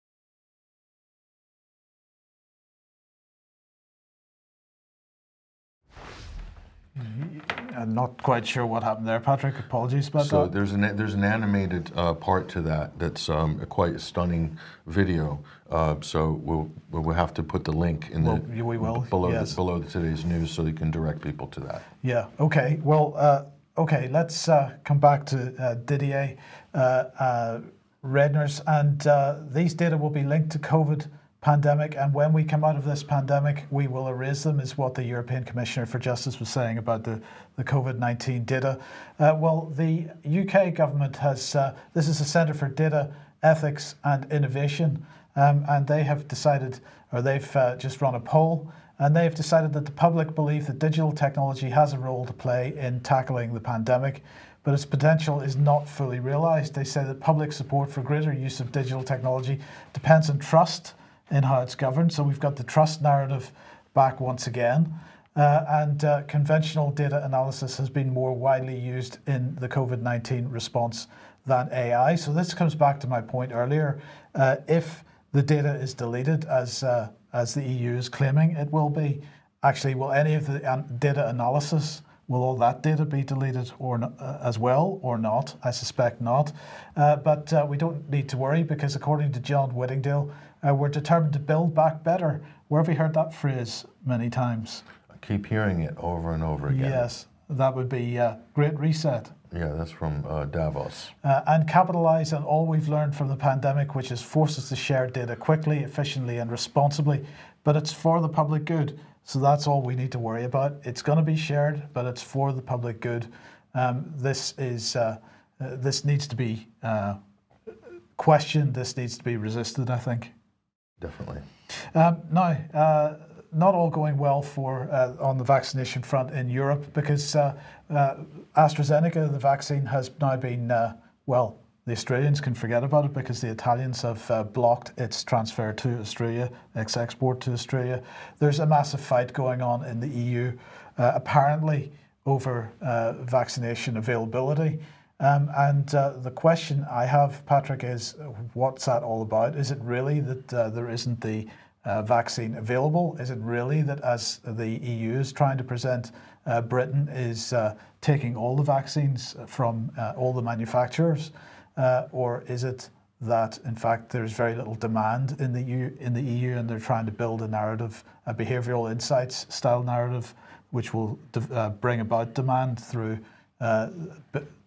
I'm not quite sure what happened there, Patrick. Apologies about so that. So there's an there's an animated uh, part to that that's um, a quite stunning video. Uh, so we'll we'll have to put the link in well, the we will below yes. the, below today's news so you can direct people to that. Yeah. Okay. Well. Uh, okay. Let's uh, come back to uh, Didier uh, Reynders, and these data will be linked to COVID pandemic. And when we come out of this pandemic, we will erase them, is what the European Commissioner for Justice was saying about the, the COVID 19 data. Uh, well, the UK government has, uh, this is a Centre for Data Ethics and Innovation. um, and they have decided, or they've uh, just run a poll, and they've decided that the public believe that digital technology has a role to play in tackling the pandemic, but its potential is not fully realised. They say that public support for greater use of digital technology depends on trust in how it's governed. So we've got the trust narrative back once again. Uh, and uh, conventional data analysis has been more widely used in the COVID 19 response than AI. So this comes back to my point earlier. Uh, if the data is deleted, as, uh, as the EU is claiming it will be, actually, will any of the data analysis? Will all that data be deleted or uh, as well or not? I suspect not. Uh, but we don't need to worry because, according to John Whittingdale, we're determined to build back better. Where have we heard that phrase many times? keep hearing it over and over again. Yes, that would be a Great Reset. Yeah, that's from uh, Davos. Uh, and capitalize on all we've learned from the pandemic, which has forced us to share data quickly, efficiently, and responsibly. But it's for the public good. So that's all we need to worry about. It's going to be shared, but it's for the public good. Um, this is uh, uh this needs to be uh, questioned. This needs to be resisted. I think. Definitely. Um, now uh, not all going well for uh, on the vaccination front in Europe because uh, uh, AstraZeneca, the vaccine, has now been uh, well. The Australians can forget about it because the Italians have uh, blocked its transfer to Australia, its export to Australia. There's a massive fight going on in the EU, uh, apparently over vaccination availability. Um, and the question I have, Patrick, is what's that all about? Is it really that there isn't the uh, vaccine available? Is it really that as the EU is trying to present, uh, Britain is uh, taking all the vaccines from uh, all the manufacturers? Uh, or is it that in fact there's very little demand in the EU, in the EU and they're trying to build a narrative, a behavioral insights style narrative, which will uh, bring about demand through uh,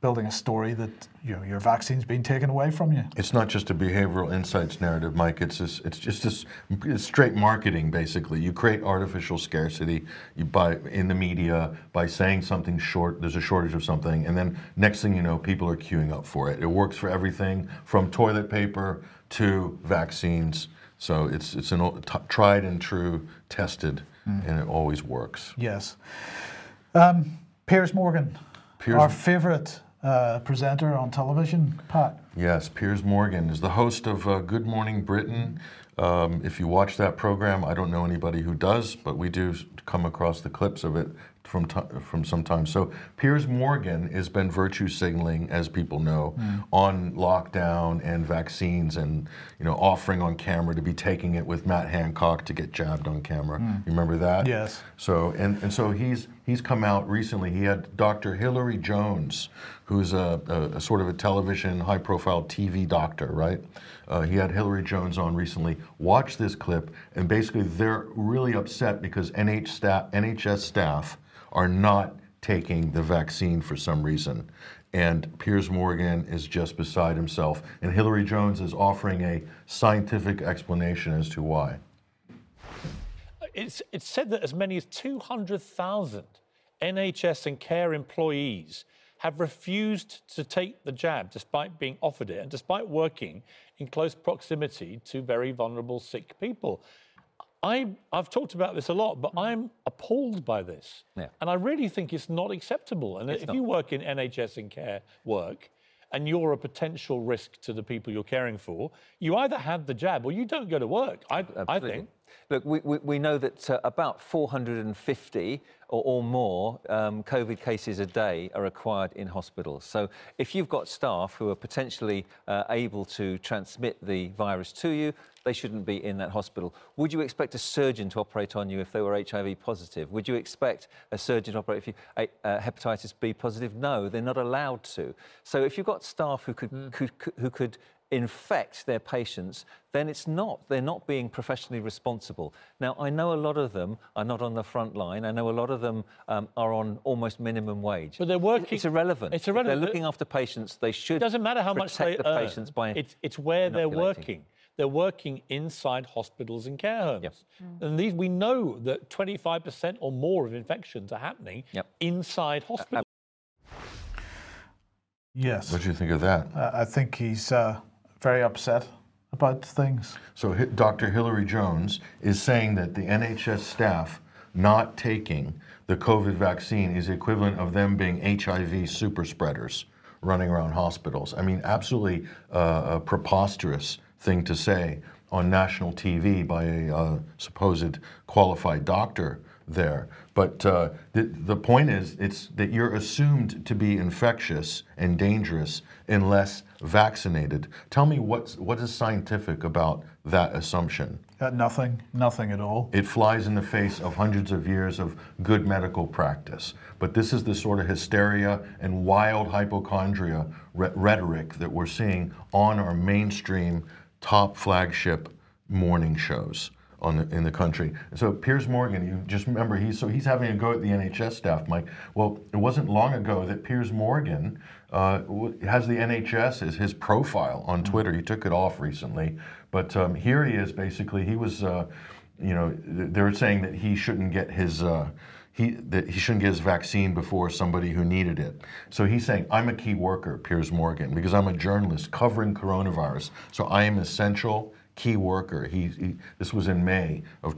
building a story that you know, your vaccine's being taken away from you. It's not just a behavioral insights narrative, Mike. It's this, it's just this it's straight marketing. Basically, you create artificial scarcity. You buy in the media by saying something short. There's a shortage of something, and then next thing you know, people are queuing up for it. It works for everything from toilet paper to vaccines. So it's it's an t- tried and true, tested, mm. and it always works. Yes. Um, Piers Morgan, Piers, Our favorite uh, presenter on television, Pat. Yes, Piers Morgan is the host of uh, Good Morning Britain. Um, if you watch that program, I don't know anybody who does, but we do come across the clips of it from t- from sometimes. So Piers Morgan has been virtue signaling, as people know, mm. on lockdown and vaccines, and you know, offering on camera to be taking it with Matt Hancock to get jabbed on camera. Mm. You remember that? Yes. So and and so he's he's come out recently. He had Dr. Hilary Jones, who's a, a, a sort of a television, high-profile TV doctor, right? Uh, he had Hilary Jones on recently. Watch this clip, and basically they're really upset because NH staff, NHS staff are not taking the vaccine for some reason. And Piers Morgan is just beside himself. And Hilary Jones is offering a scientific explanation as to why. It's, it's said that as many as 200,000 NHS and care employees have refused to take the jab despite being offered it and despite working in close proximity to very vulnerable sick people. I, have talked about this a lot, but mm. I'm appalled by this. Yeah. And I really think it's not acceptable. And it's if not. you work in NHS and care work, and you're a potential risk to the people you're caring for, you either have the jab or you don't go to work. I, I think. Look, we, we, we know that uh, about 450 or, or more um, COVID cases a day are required in hospitals. So if you've got staff who are potentially uh, able to transmit the virus to you, they shouldn't be in that hospital. Would you expect a surgeon to operate on you if they were HIV positive? Would you expect a surgeon to operate if you uh, hepatitis B positive? No, they're not allowed to. So if you've got staff who could, mm. could, could who could infect their patients, then it's not. They're not being professionally responsible. Now, I know a lot of them are not on the front line. I know a lot of them um, are on almost minimum wage. But they're working. It's irrelevant. It's irrelevant. If they're looking after patients. They should. It doesn't matter how much they the earn. patients by. It's, it's where they're working. They're working inside hospitals and care homes. Yep. Mm. And these, we know that 25% or more of infections are happening yep. inside hospitals. Yes. What do you think of that? Uh, I think he's uh, very upset about things. So Dr. Hilary Jones is saying that the NHS staff not taking the COVID vaccine is equivalent of them being HIV super spreaders running around hospitals. I mean, absolutely uh, a preposterous thing to say on national TV by a uh, supposed qualified doctor there. But uh, the, the point is, it's that you're assumed to be infectious and dangerous unless vaccinated. Tell me what's, what is scientific about that assumption? Uh, nothing, nothing at all. It flies in the face of hundreds of years of good medical practice. But this is the sort of hysteria and wild hypochondria re- rhetoric that we're seeing on our mainstream top flagship morning shows on the, in the country. So Piers Morgan, you just remember he's so he's having a go at the NHS staff, Mike. Well, it wasn't long ago that Piers Morgan uh, has the NHS as his profile on Twitter. He took it off recently, but um, here he is. Basically, he was, uh, you know, they were saying that he shouldn't get his. Uh, he, that he shouldn't get his vaccine before somebody who needed it. So he's saying, I'm a key worker, Piers Morgan, because I'm a journalist covering coronavirus. So I am essential key worker. He, he this was in May of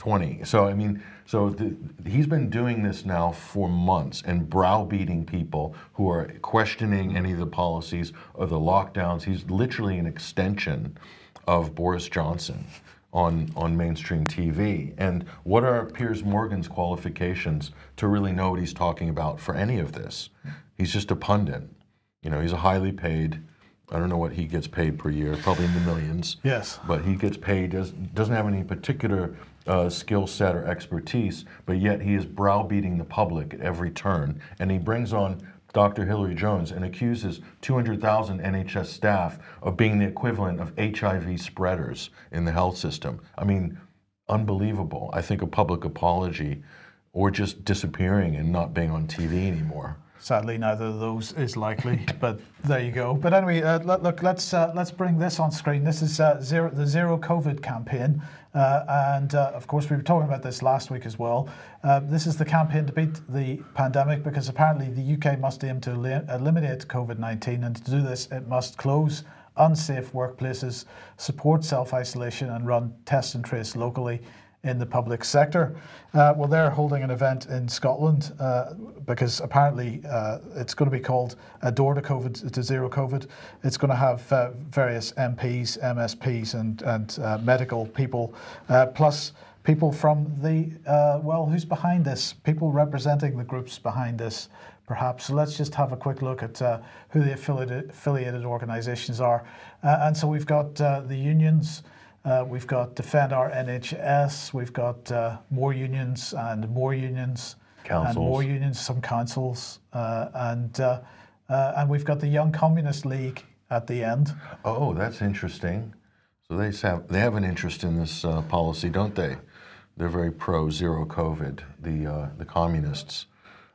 2020. So I mean, so the, he's been doing this now for months and browbeating people who are questioning any of the policies or the lockdowns. He's literally an extension of Boris Johnson on, on mainstream TV. And what are Piers Morgan's qualifications to really know what he's talking about for any of this? He's just a pundit. You know, he's a highly paid, I don't know what he gets paid per year, probably in the millions. Yes. But he gets paid, does, doesn't have any particular uh, skill set or expertise, but yet he is browbeating the public at every turn. And he brings on Dr. Hilary Jones and accuses 200,000 NHS staff of being the equivalent of HIV spreaders in the health system. I mean, unbelievable. I think a public apology or just disappearing and not being on TV anymore. Sadly, neither of those is likely, but there you go. But anyway, uh, look, let's uh, let's bring this on screen. This is uh, zero, the Zero COVID campaign, uh, and uh, of course we were talking about this last week as well. Uh, this is the campaign to beat the pandemic because apparently the UK must aim to eli- eliminate COVID-19, and to do this, it must close unsafe workplaces, support self-isolation, and run test and trace locally in the public sector. Uh, well, they're holding an event in Scotland uh, because apparently uh, it's going to be called a door to COVID to zero COVID. It's going to have uh, various MPs, MSPs, and and uh, medical people, uh, plus people from the well, who's behind this? People representing the groups behind this. Perhaps so. Let's just have a quick look at who the affiliated affiliated organisations are, and so we've got the unions. Uh, we've got Defend Our NHS. We've got uh, more unions and more unions. Councils. And more unions, some councils. Uh, and, uh, uh, and we've got the Young Communist League at the end. Oh, that's interesting. So they have they have an interest in this uh, policy, don't they? They're very pro zero COVID. The uh, the communists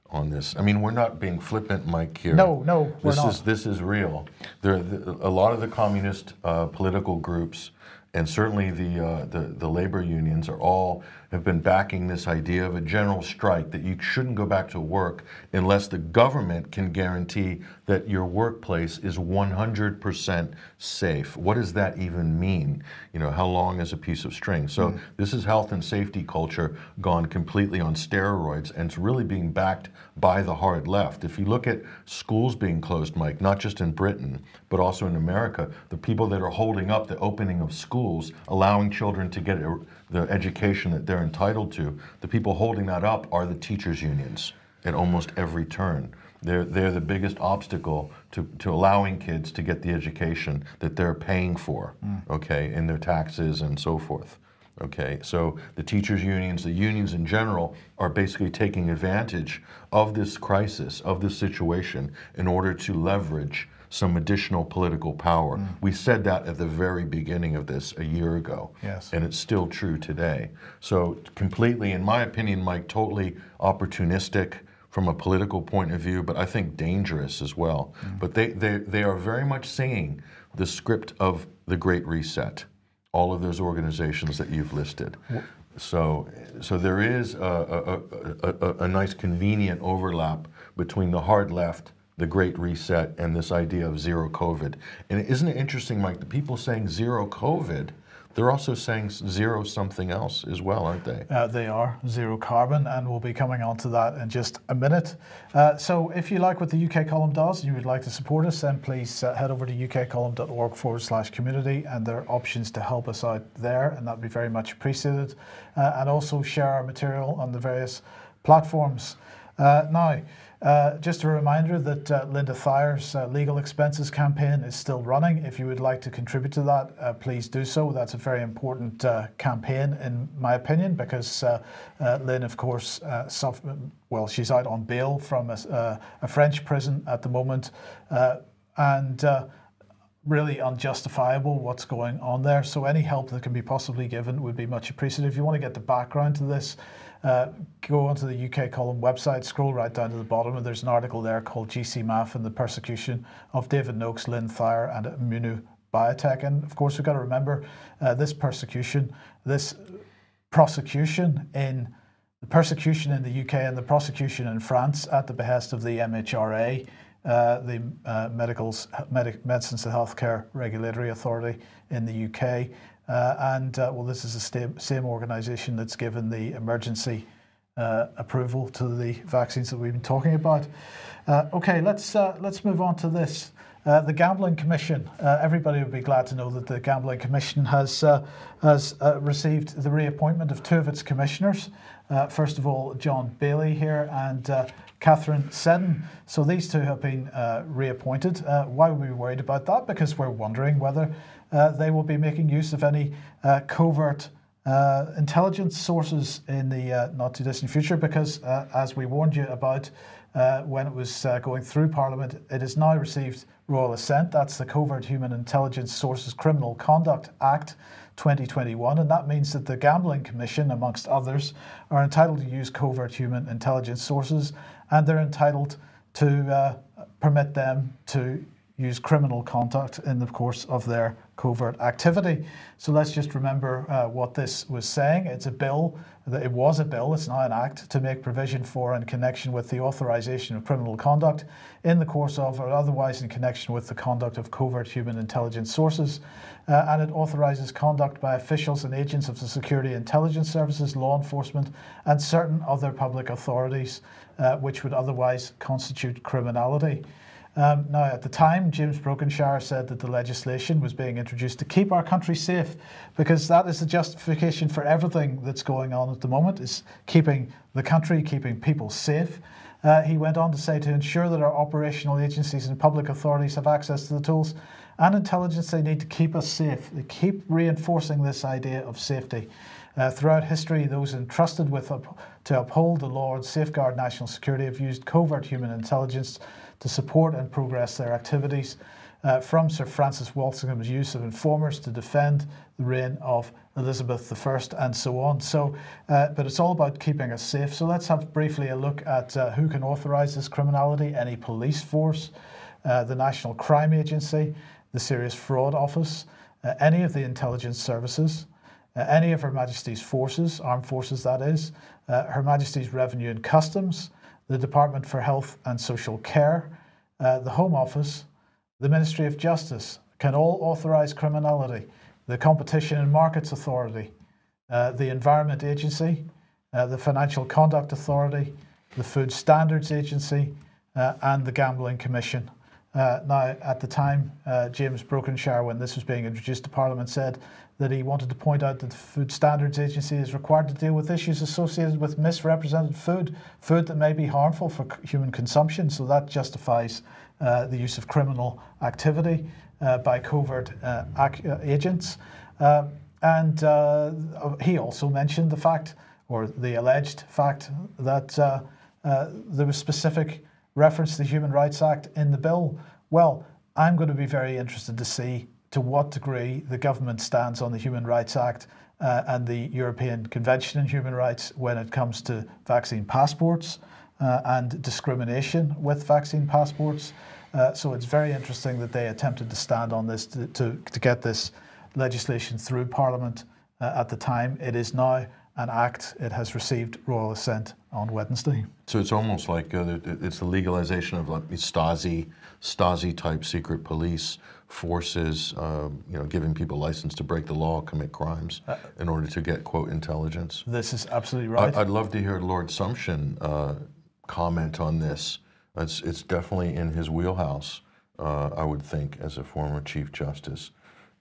on this. I mean, we're not being flippant, Mike. Here. No, no, we're this not. is this is real. There, the, a lot of the communist uh, political groups and certainly the, uh, the the labor unions are all have been backing this idea of a general strike that you shouldn't go back to work unless the government can guarantee that your workplace is 100% safe. What does that even mean? You know, how long is a piece of string? So mm-hmm. this is health and safety culture gone completely on steroids, and it's really being backed by the hard left. If you look at schools being closed, Mike, not just in Britain but also in America, the people that are holding up the opening of schools, allowing children to get the education that they're entitled to, the people holding that up are the teachers' unions at almost every turn. They're, they're the biggest obstacle to, to allowing kids to get the education that they're paying for, mm. okay, in their taxes and so forth. Okay, so the teachers' unions, the unions in general, are basically taking advantage of this crisis, of this situation, in order to leverage some additional political power. Mm. We said that at the very beginning of this a year ago. Yes. And it's still true today. So, completely, in my opinion, Mike, totally opportunistic from a political point of view, but I think dangerous as well. Mm. But they, they, they are very much singing the script of the Great Reset, all of those organizations that you've listed. So, so there is a, a, a, a nice convenient overlap between the hard left the Great Reset and this idea of zero COVID. And isn't it interesting, Mike? The people saying zero COVID, they're also saying zero something else as well, aren't they? Uh, they are zero carbon, and we'll be coming on to that in just a minute. Uh, so, if you like what the UK column does and you would like to support us, then please uh, head over to ukcolumn.org forward slash community, and there are options to help us out there, and that'd be very much appreciated. Uh, and also share our material on the various platforms. Uh, now, uh, just a reminder that uh, Linda Thayer's uh, legal expenses campaign is still running. If you would like to contribute to that, uh, please do so. That's a very important uh, campaign, in my opinion, because Lynn, of course, suffered, well, she's out on bail from a, a French prison at the moment, and really unjustifiable what's going on there. So any help that can be possibly given would be much appreciated. If you want to get the background to this, uh, go onto the UK column website, scroll right down to the bottom, and there's an article there called GCMAF and the persecution of David Noakes, Lynn Thayer, and Immuno Biotech. And of course, we've got to remember uh, this persecution, this prosecution in the persecution in the UK and the prosecution in France at the behest of the MHRA. Uh, the uh, Medicals, Medic, Medicines and Healthcare Regulatory Authority in the UK. Uh, and uh, well, this is the same organisation that's given the emergency uh, approval to the vaccines that we've been talking about. Uh, okay, let's uh, let's move on to this. Uh, the Gambling Commission. everybody would be glad to know that the Gambling Commission has has received the reappointment of two of its commissioners. first of all, John Bailey here and Catherine Seddon. So these two have been reappointed. why are we worried about that? Because we're wondering whether uh, they will be making use of any uh, covert uh, intelligence sources in the uh, not too distant future because, uh, as we warned you about uh, when it was going through Parliament, it has now received royal assent. That's the Covert Human Intelligence Sources Criminal Conduct Act 2021, and that means that the Gambling Commission, amongst others, are entitled to use covert human intelligence sources and they're entitled to permit them to use criminal conduct in the course of their covert activity. So let's just remember uh, what this was saying. It's a bill, that it was a bill, it's now an act to make provision for in connection with the authorization of criminal conduct in the course of or otherwise in connection with the conduct of covert human intelligence sources. Uh, and it authorizes conduct by officials and agents of the security intelligence services, law enforcement, and certain other public authorities uh, which would otherwise constitute criminality. Um, now, at the time, James Brokenshire said that the legislation was being introduced to keep our country safe, because that is the justification for everything that's going on at the moment: is keeping the country, keeping people safe. Uh, he went on to say to ensure that our operational agencies and public authorities have access to the tools and intelligence they need to keep us safe. They keep reinforcing this idea of safety. Uh, throughout history, those entrusted with up, to uphold the law and safeguard national security have used covert human intelligence to support and progress their activities, uh, from Sir Francis Walsingham's use of informers to defend the reign of Elizabeth I, and so on. So, uh, but it's all about keeping us safe. So let's have briefly a look at uh, who can authorise this criminality: any police force, uh, the National Crime Agency, the Serious Fraud Office, uh, any of the intelligence services. Uh, any of Her Majesty's forces, armed forces that is, Her Majesty's Revenue and Customs, the Department for Health and Social Care, uh, the Home Office, the Ministry of Justice can all authorise criminality, the Competition and Markets Authority, uh, the Environment Agency, uh, the Financial Conduct Authority, the Food Standards Agency, uh, and the Gambling Commission. Uh, now, at the time, uh, James Brokenshire, when this was being introduced to Parliament, said that he wanted to point out that the Food Standards Agency is required to deal with issues associated with misrepresented food, food that may be harmful for human consumption. So that justifies uh, the use of criminal activity uh, by covert uh, ac- uh, agents. Uh, and uh, he also mentioned the fact, or the alleged fact, that there was specific reference to the Human Rights Act in the bill. Well, I'm going to be very interested to see to what degree the government stands on the Human Rights Act uh, and the European Convention on Human Rights when it comes to vaccine passports uh, and discrimination with vaccine passports. Uh, so it's very interesting that they attempted to stand on this to, to, to get this legislation through Parliament uh, at the time. It is now an act. It has received royal assent on Wednesday. So it's almost like uh, it's the legalization of like Stasi, Stasi type secret police forces, uh, you know, giving people license to break the law, commit crimes, uh, in order to get quote intelligence. This is absolutely right. I, would love to hear Lord Sumption uh, comment on this. It's it's definitely in his wheelhouse. Uh, I would think, as a former Chief Justice,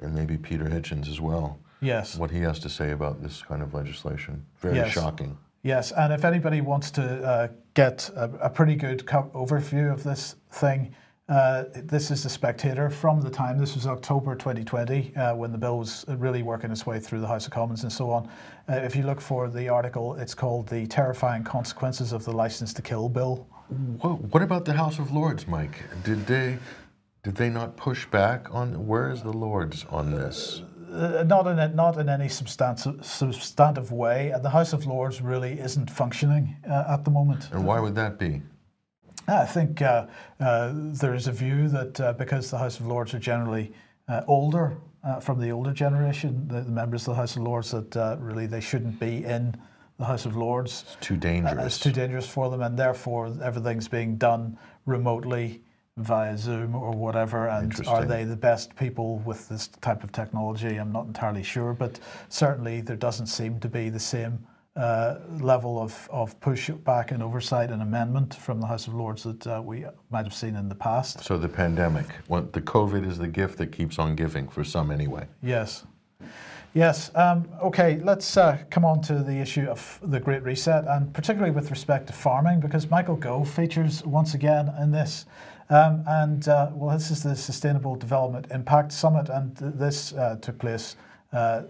and maybe Peter Hitchens as well. Yes. What he has to say about this kind of legislation. Very yes. shocking. Yes, and if anybody wants to uh, get a, a, pretty good co- overview of this thing, uh, this is the Spectator from the time. This was October 2020 uh, when the bill was really working its way through the House of Commons and so on. Uh, if you look for the article, it's called The Terrifying Consequences of the License to Kill Bill. What, what about the House of Lords, Mike? Did they did they not push back on where is the Lords on this? Uh, not in a, not in any substantive substantive way. the House of Lords really isn't functioning uh, at the moment. And why would that be? I think uh, uh, there is a view that uh, because the House of Lords are generally uh, older uh, from the older generation, the, the, members of the House of Lords, that uh, really they shouldn't be in the House of Lords. It's too dangerous. it's too dangerous for them, and therefore everything's being done remotely via Zoom or whatever. And are they the best people with this type of technology? I'm not entirely sure, but certainly there doesn't seem to be the same uh, level of, of pushback and oversight and amendment from the House of Lords that uh, we might have seen in the past. So the pandemic, what, the COVID is the gift that keeps on giving for some anyway. Yes. Yes. Um, okay, let's uh, come on to the issue of the Great Reset, and particularly with respect to farming, because Michael Gove features once again in this. Um, and uh, well, this is the Sustainable Development Impact Summit, and th- this uh, took place uh,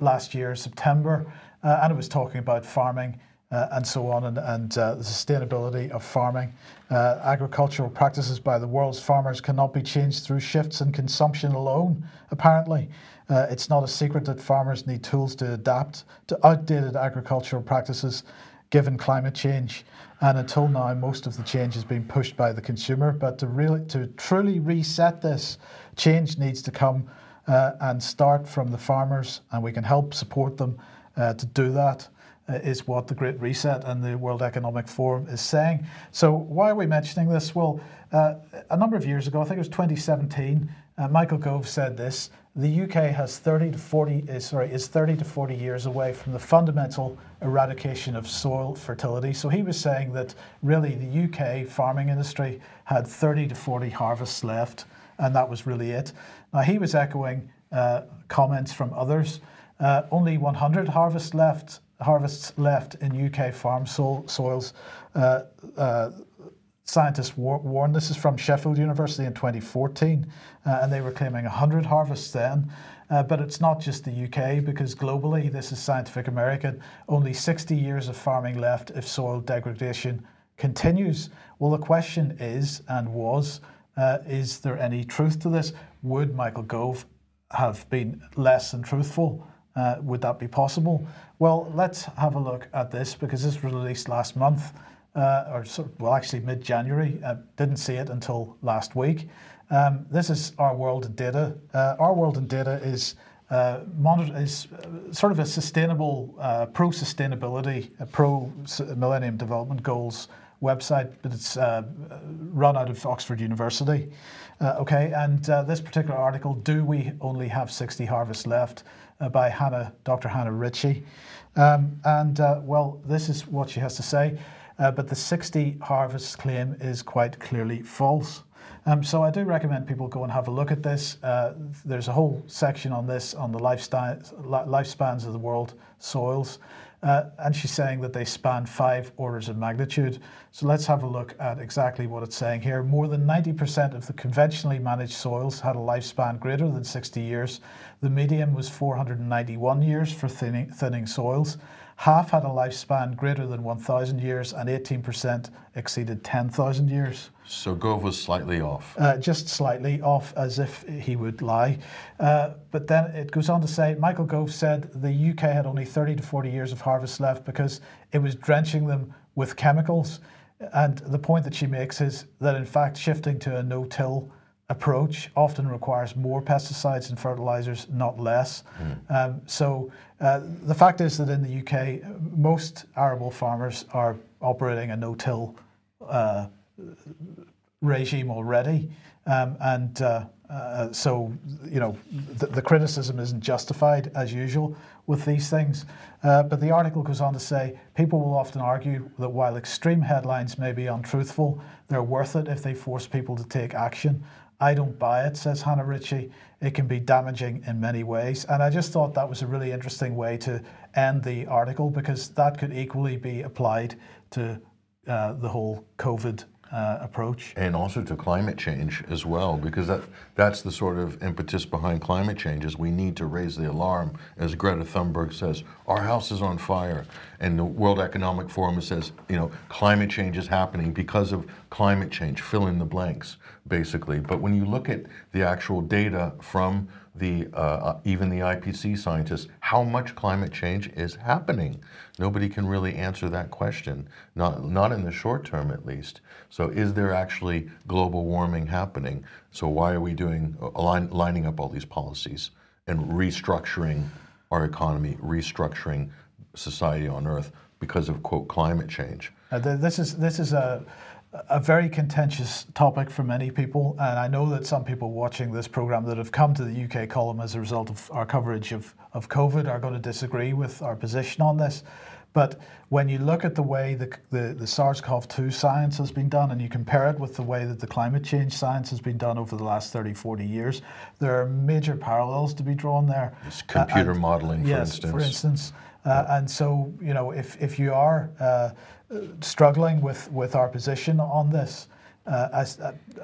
last year, September uh, and it was talking about farming uh, and so on, and, and uh, the sustainability of farming. Uh, agricultural practices by the world's farmers cannot be changed through shifts in consumption alone, apparently. Uh, it's not a secret that farmers need tools to adapt to outdated agricultural practices given climate change. And until now, most of the change has been pushed by the consumer. But to really, to truly reset this, change needs to come uh, and start from the farmers, and we can help support them uh, to do that uh, is what the Great Reset and the World Economic Forum is saying. So, why are we mentioning this? Well, uh, a number of years ago, I think it was 2017, uh, Michael Gove said this: the UK has 30 to 40, is, sorry, is 30 to 40 years away from the fundamental eradication of soil fertility. So he was saying that really the UK farming industry had 30 to 40 harvests left, and that was really it. Now he was echoing uh, comments from others. Uh, only 100 harvests left, harvests left in UK farm so- soils. Uh, uh, scientists war- warned this is from Sheffield University in 2014, uh, and they were claiming 100 harvests then. Uh, but it's not just the UK, because globally, this is Scientific American, only 60 years of farming left if soil degradation continues. Well, the question is and was uh, is there any truth to this? Would Michael Gove have been less than truthful? Uh, would that be possible? Well, let's have a look at this because this was released last month, uh, or well, actually mid January. I didn't see it until last week. Um, this is Our World in Data. Uh, Our World in Data is uh, monitor, is uh, sort of a sustainable, uh, pro sustainability, pro Millennium Development Goals website, but it's run out of Oxford University. okay, and this particular article, Do We Only Have 60 Harvests Left? Uh, by Hannah, Dr. Hannah Ritchie. Um, and uh, well, this is what she has to say. Uh, but the 60 harvest claim is quite clearly false. Um, so I do recommend people go and have a look at this. Uh, there's a whole section on this on the lifespans of the world soils. Uh, and she's saying that they span five orders of magnitude. So let's have a look at exactly what it's saying here. More than 90% of the conventionally managed soils had a lifespan greater than 60 years. The median was 491 years for thinning, thinning soils. Half had a lifespan greater than 1,000 years, and 18% exceeded 10,000 years. So Gove was slightly off. Uh, just slightly off, as if he would lie. Uh, but then it goes on to say Michael Gove said the UK had only 30 to 40 years of harvest left because it was drenching them with chemicals. And the point that she makes is that, in fact, shifting to a no till approach often requires more pesticides and fertilizers, not less. Um, so uh, the fact is that in the UK, most arable farmers are operating a no-till uh, regime already, um, and uh, uh, so you know the, the, criticism isn't justified as usual with these things. Uh, but the article goes on to say people will often argue that while extreme headlines may be untruthful, they're worth it if they force people to take action. I don't buy it, says Hannah Ritchie. It can be damaging in many ways. And I just thought that was a really interesting way to end the article because that could equally be applied to uh, the whole COVID uh, approach. And also to climate change as well, because that, that's the sort of impetus behind climate change is we need to raise the alarm. As Greta Thunberg says, our house is on fire. And the World Economic Forum says, you know, climate change is happening because of climate change, fill in the blanks, basically. But when you look at the actual data from the uh, even the IPC scientists how much climate change is happening. Nobody can really answer that question, not not in the short term at least. So is there actually global warming happening? So why are we doing align, lining up all these policies and restructuring our economy, restructuring society on Earth because of quote climate change? Uh, this is this is a a very contentious topic for many people, and I know that some people watching this program that have come to the UK column as a result of our coverage of, of COVID are going to disagree with our position on this. But when you look at the way the, the, the SARS CoV 2 science has been done and you compare it with the way that the climate change science has been done over the last 30, 40 years, there are major parallels to be drawn there. It's computer uh, and, modeling, for yes, instance. For instance. Uh, and so, you know, if, if you are uh, struggling with, with our position on this, uh,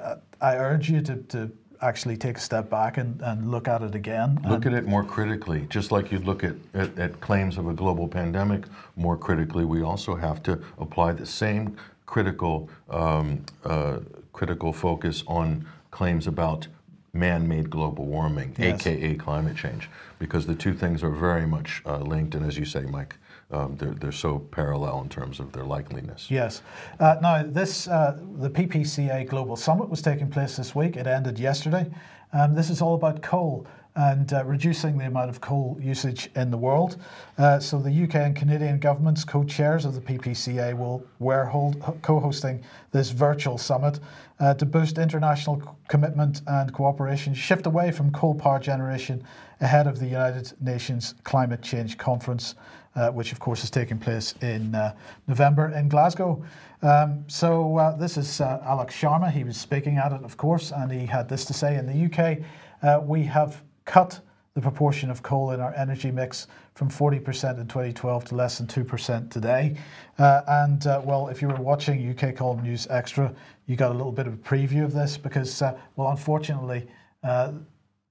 I, I, urge you to, to actually take a step back and, and look at it again. Look at it more critically. Just like you look at, at, at, claims of a global pandemic more critically, we also have to apply the same critical, um, uh, critical focus on claims about man-made global warming, yes. aka climate change, because the two things are very much uh, linked. And as you say, Mike, um, they're, they're so parallel in terms of their likeliness. Yes. Uh, now, this uh, the PPCA Global Summit was taking place this week. It ended yesterday. Um, this is all about coal and uh, reducing the amount of coal usage in the world. Uh, so the UK and Canadian governments, co-chairs of the PPCA, will were hold, co-hosting this virtual summit uh, to boost international commitment and cooperation, shift away from coal power generation ahead of the United Nations Climate Change Conference uh, which of course is taking place in uh, November in Glasgow. Um, so uh, this is uh, Alok Sharma. He was speaking at it, of course, and he had this to say: In the UK, uh, we have cut the proportion of coal in our energy mix from 40% in 2012 to less than 2% today. And well, if you were watching UK Column News Extra, you got a little bit of a preview of this because, well, unfortunately.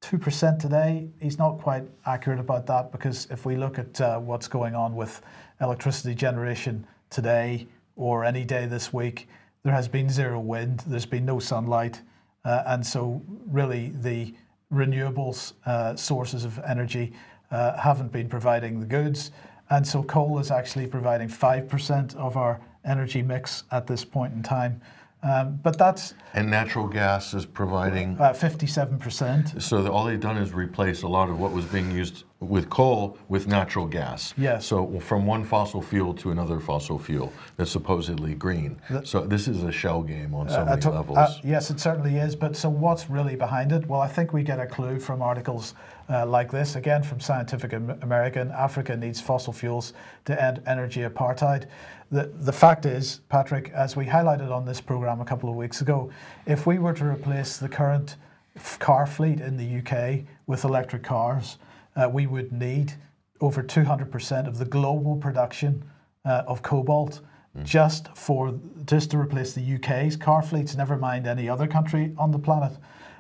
2% today, he's not quite accurate about that because if we look at uh, what's going on with electricity generation today or any day this week, there has been zero wind, there's been no sunlight, uh, and so really the renewables uh, sources of energy uh, haven't been providing the goods. And so coal is actually providing 5% of our energy mix at this point in time. Um, but that's and natural gas is providing about fifty-seven percent. So the, all they've done is replace a lot of what was being used with coal with natural gas. Yes. So from one fossil fuel to another fossil fuel that's supposedly green. The, so this is a shell game on so uh, many levels. Uh, yes, it certainly is. But so what's really behind it? Well, I think we get a clue from articles uh, like this. Again, from Scientific American, Africa needs fossil fuels to end energy apartheid. The, the fact is, Patrick, as we highlighted on this program a couple of weeks ago, if we were to replace the current car fleet in the UK with electric cars, uh, we would need over 200% of the global production uh, of cobalt mm. just for just to replace the UK's car fleets. Never mind any other country on the planet.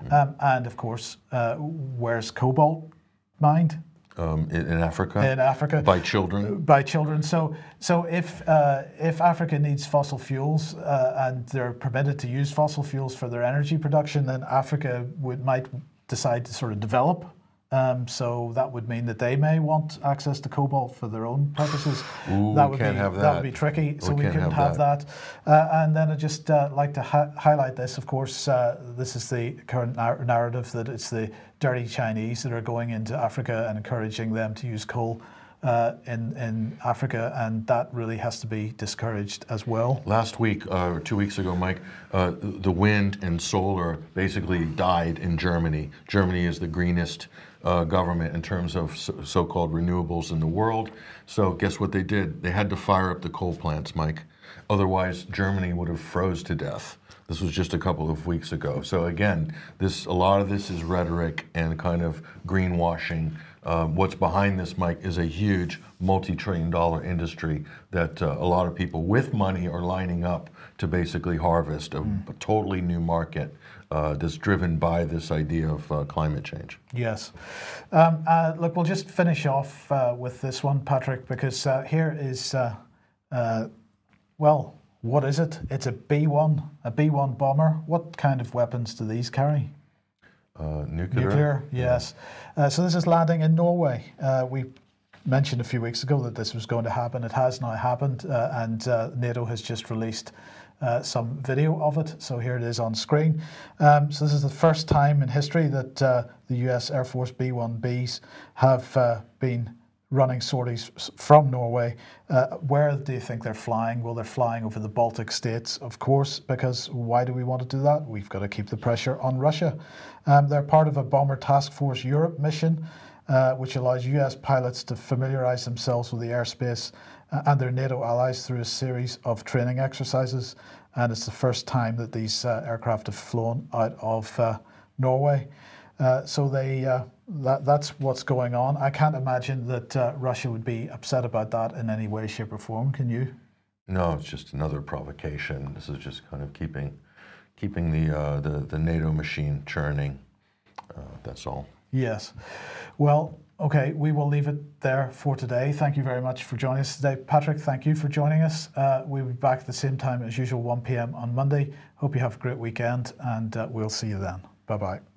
Mm. Um, and of course, uh, where's cobalt mined? Um, in, in, Africa. In Africa. By children. By children. So, so if uh, if Africa needs fossil fuels uh, and they're permitted to use fossil fuels for their energy production, then Africa would might decide to sort of develop Um, so that would mean that they may want access to cobalt for their own purposes. Ooh, that would can't be have that that. would be tricky. So We we, couldn't have have, that. Uh, and then I'd just uh, like to hi- highlight this. Of course, uh, this is the current nar- narrative that it's the dirty Chinese that are going into Africa and encouraging them to use coal. Uh, in in Africa, and that really has to be discouraged as well. Last week, uh, or two weeks ago, Mike, uh, the wind and solar basically died in Germany. Germany is the greenest uh, government in terms of so- so-called renewables in the world. So guess what they did? They had to fire up the coal plants, Mike. Otherwise, Germany would have froze to death. This was just a couple of weeks ago. So again, this a lot of this is rhetoric and kind of greenwashing. Um, what's behind this, Mike, is a huge multi-trillion-dollar industry that uh, a lot of people with money are lining up to basically harvest a, a totally new market uh, that's driven by this idea of uh, climate change. Yes. Um, uh, look, we'll just finish off uh, with this one, Patrick, because uh, here is, uh, uh, well, what is it? It's a B 1, a B 1 bomber. What kind of weapons do these carry? Uh, nuclear. Nuclear, yes. Uh, so this is landing in Norway. Uh, we mentioned a few weeks ago that this was going to happen. It has now happened, uh, and uh, NATO has just released uh, some video of it. So here it is on screen. Um, so this is the first time in history that uh, the U.S. Air Force B-1Bs have uh, been running sorties from Norway. Uh, where do you think they're flying? Well, they're flying over the Baltic states, of course, because why do we want to do that? We've got to keep the pressure on Russia. Um, they're part of a Bomber Task Force Europe mission, uh, which allows US pilots to familiarize themselves with the airspace and their NATO allies through a series of training exercises. And it's the first time that these uh, aircraft have flown out of uh, Norway. Uh, so they uh, that, that's what's going on. I can't imagine that uh, Russia would be upset about that in any way, shape, or form. Can you? No, it's just another provocation. This is just kind of keeping, keeping the uh, the, the NATO machine churning. Uh, that's all. Yes. Well, okay, we will leave it there for today. Thank you very much for joining us today. Patrick, thank you for joining us. Uh, we'll be back at the same time as usual, 1 p.m. on Monday. Hope you have a great weekend, and uh, we'll see you then. Bye bye.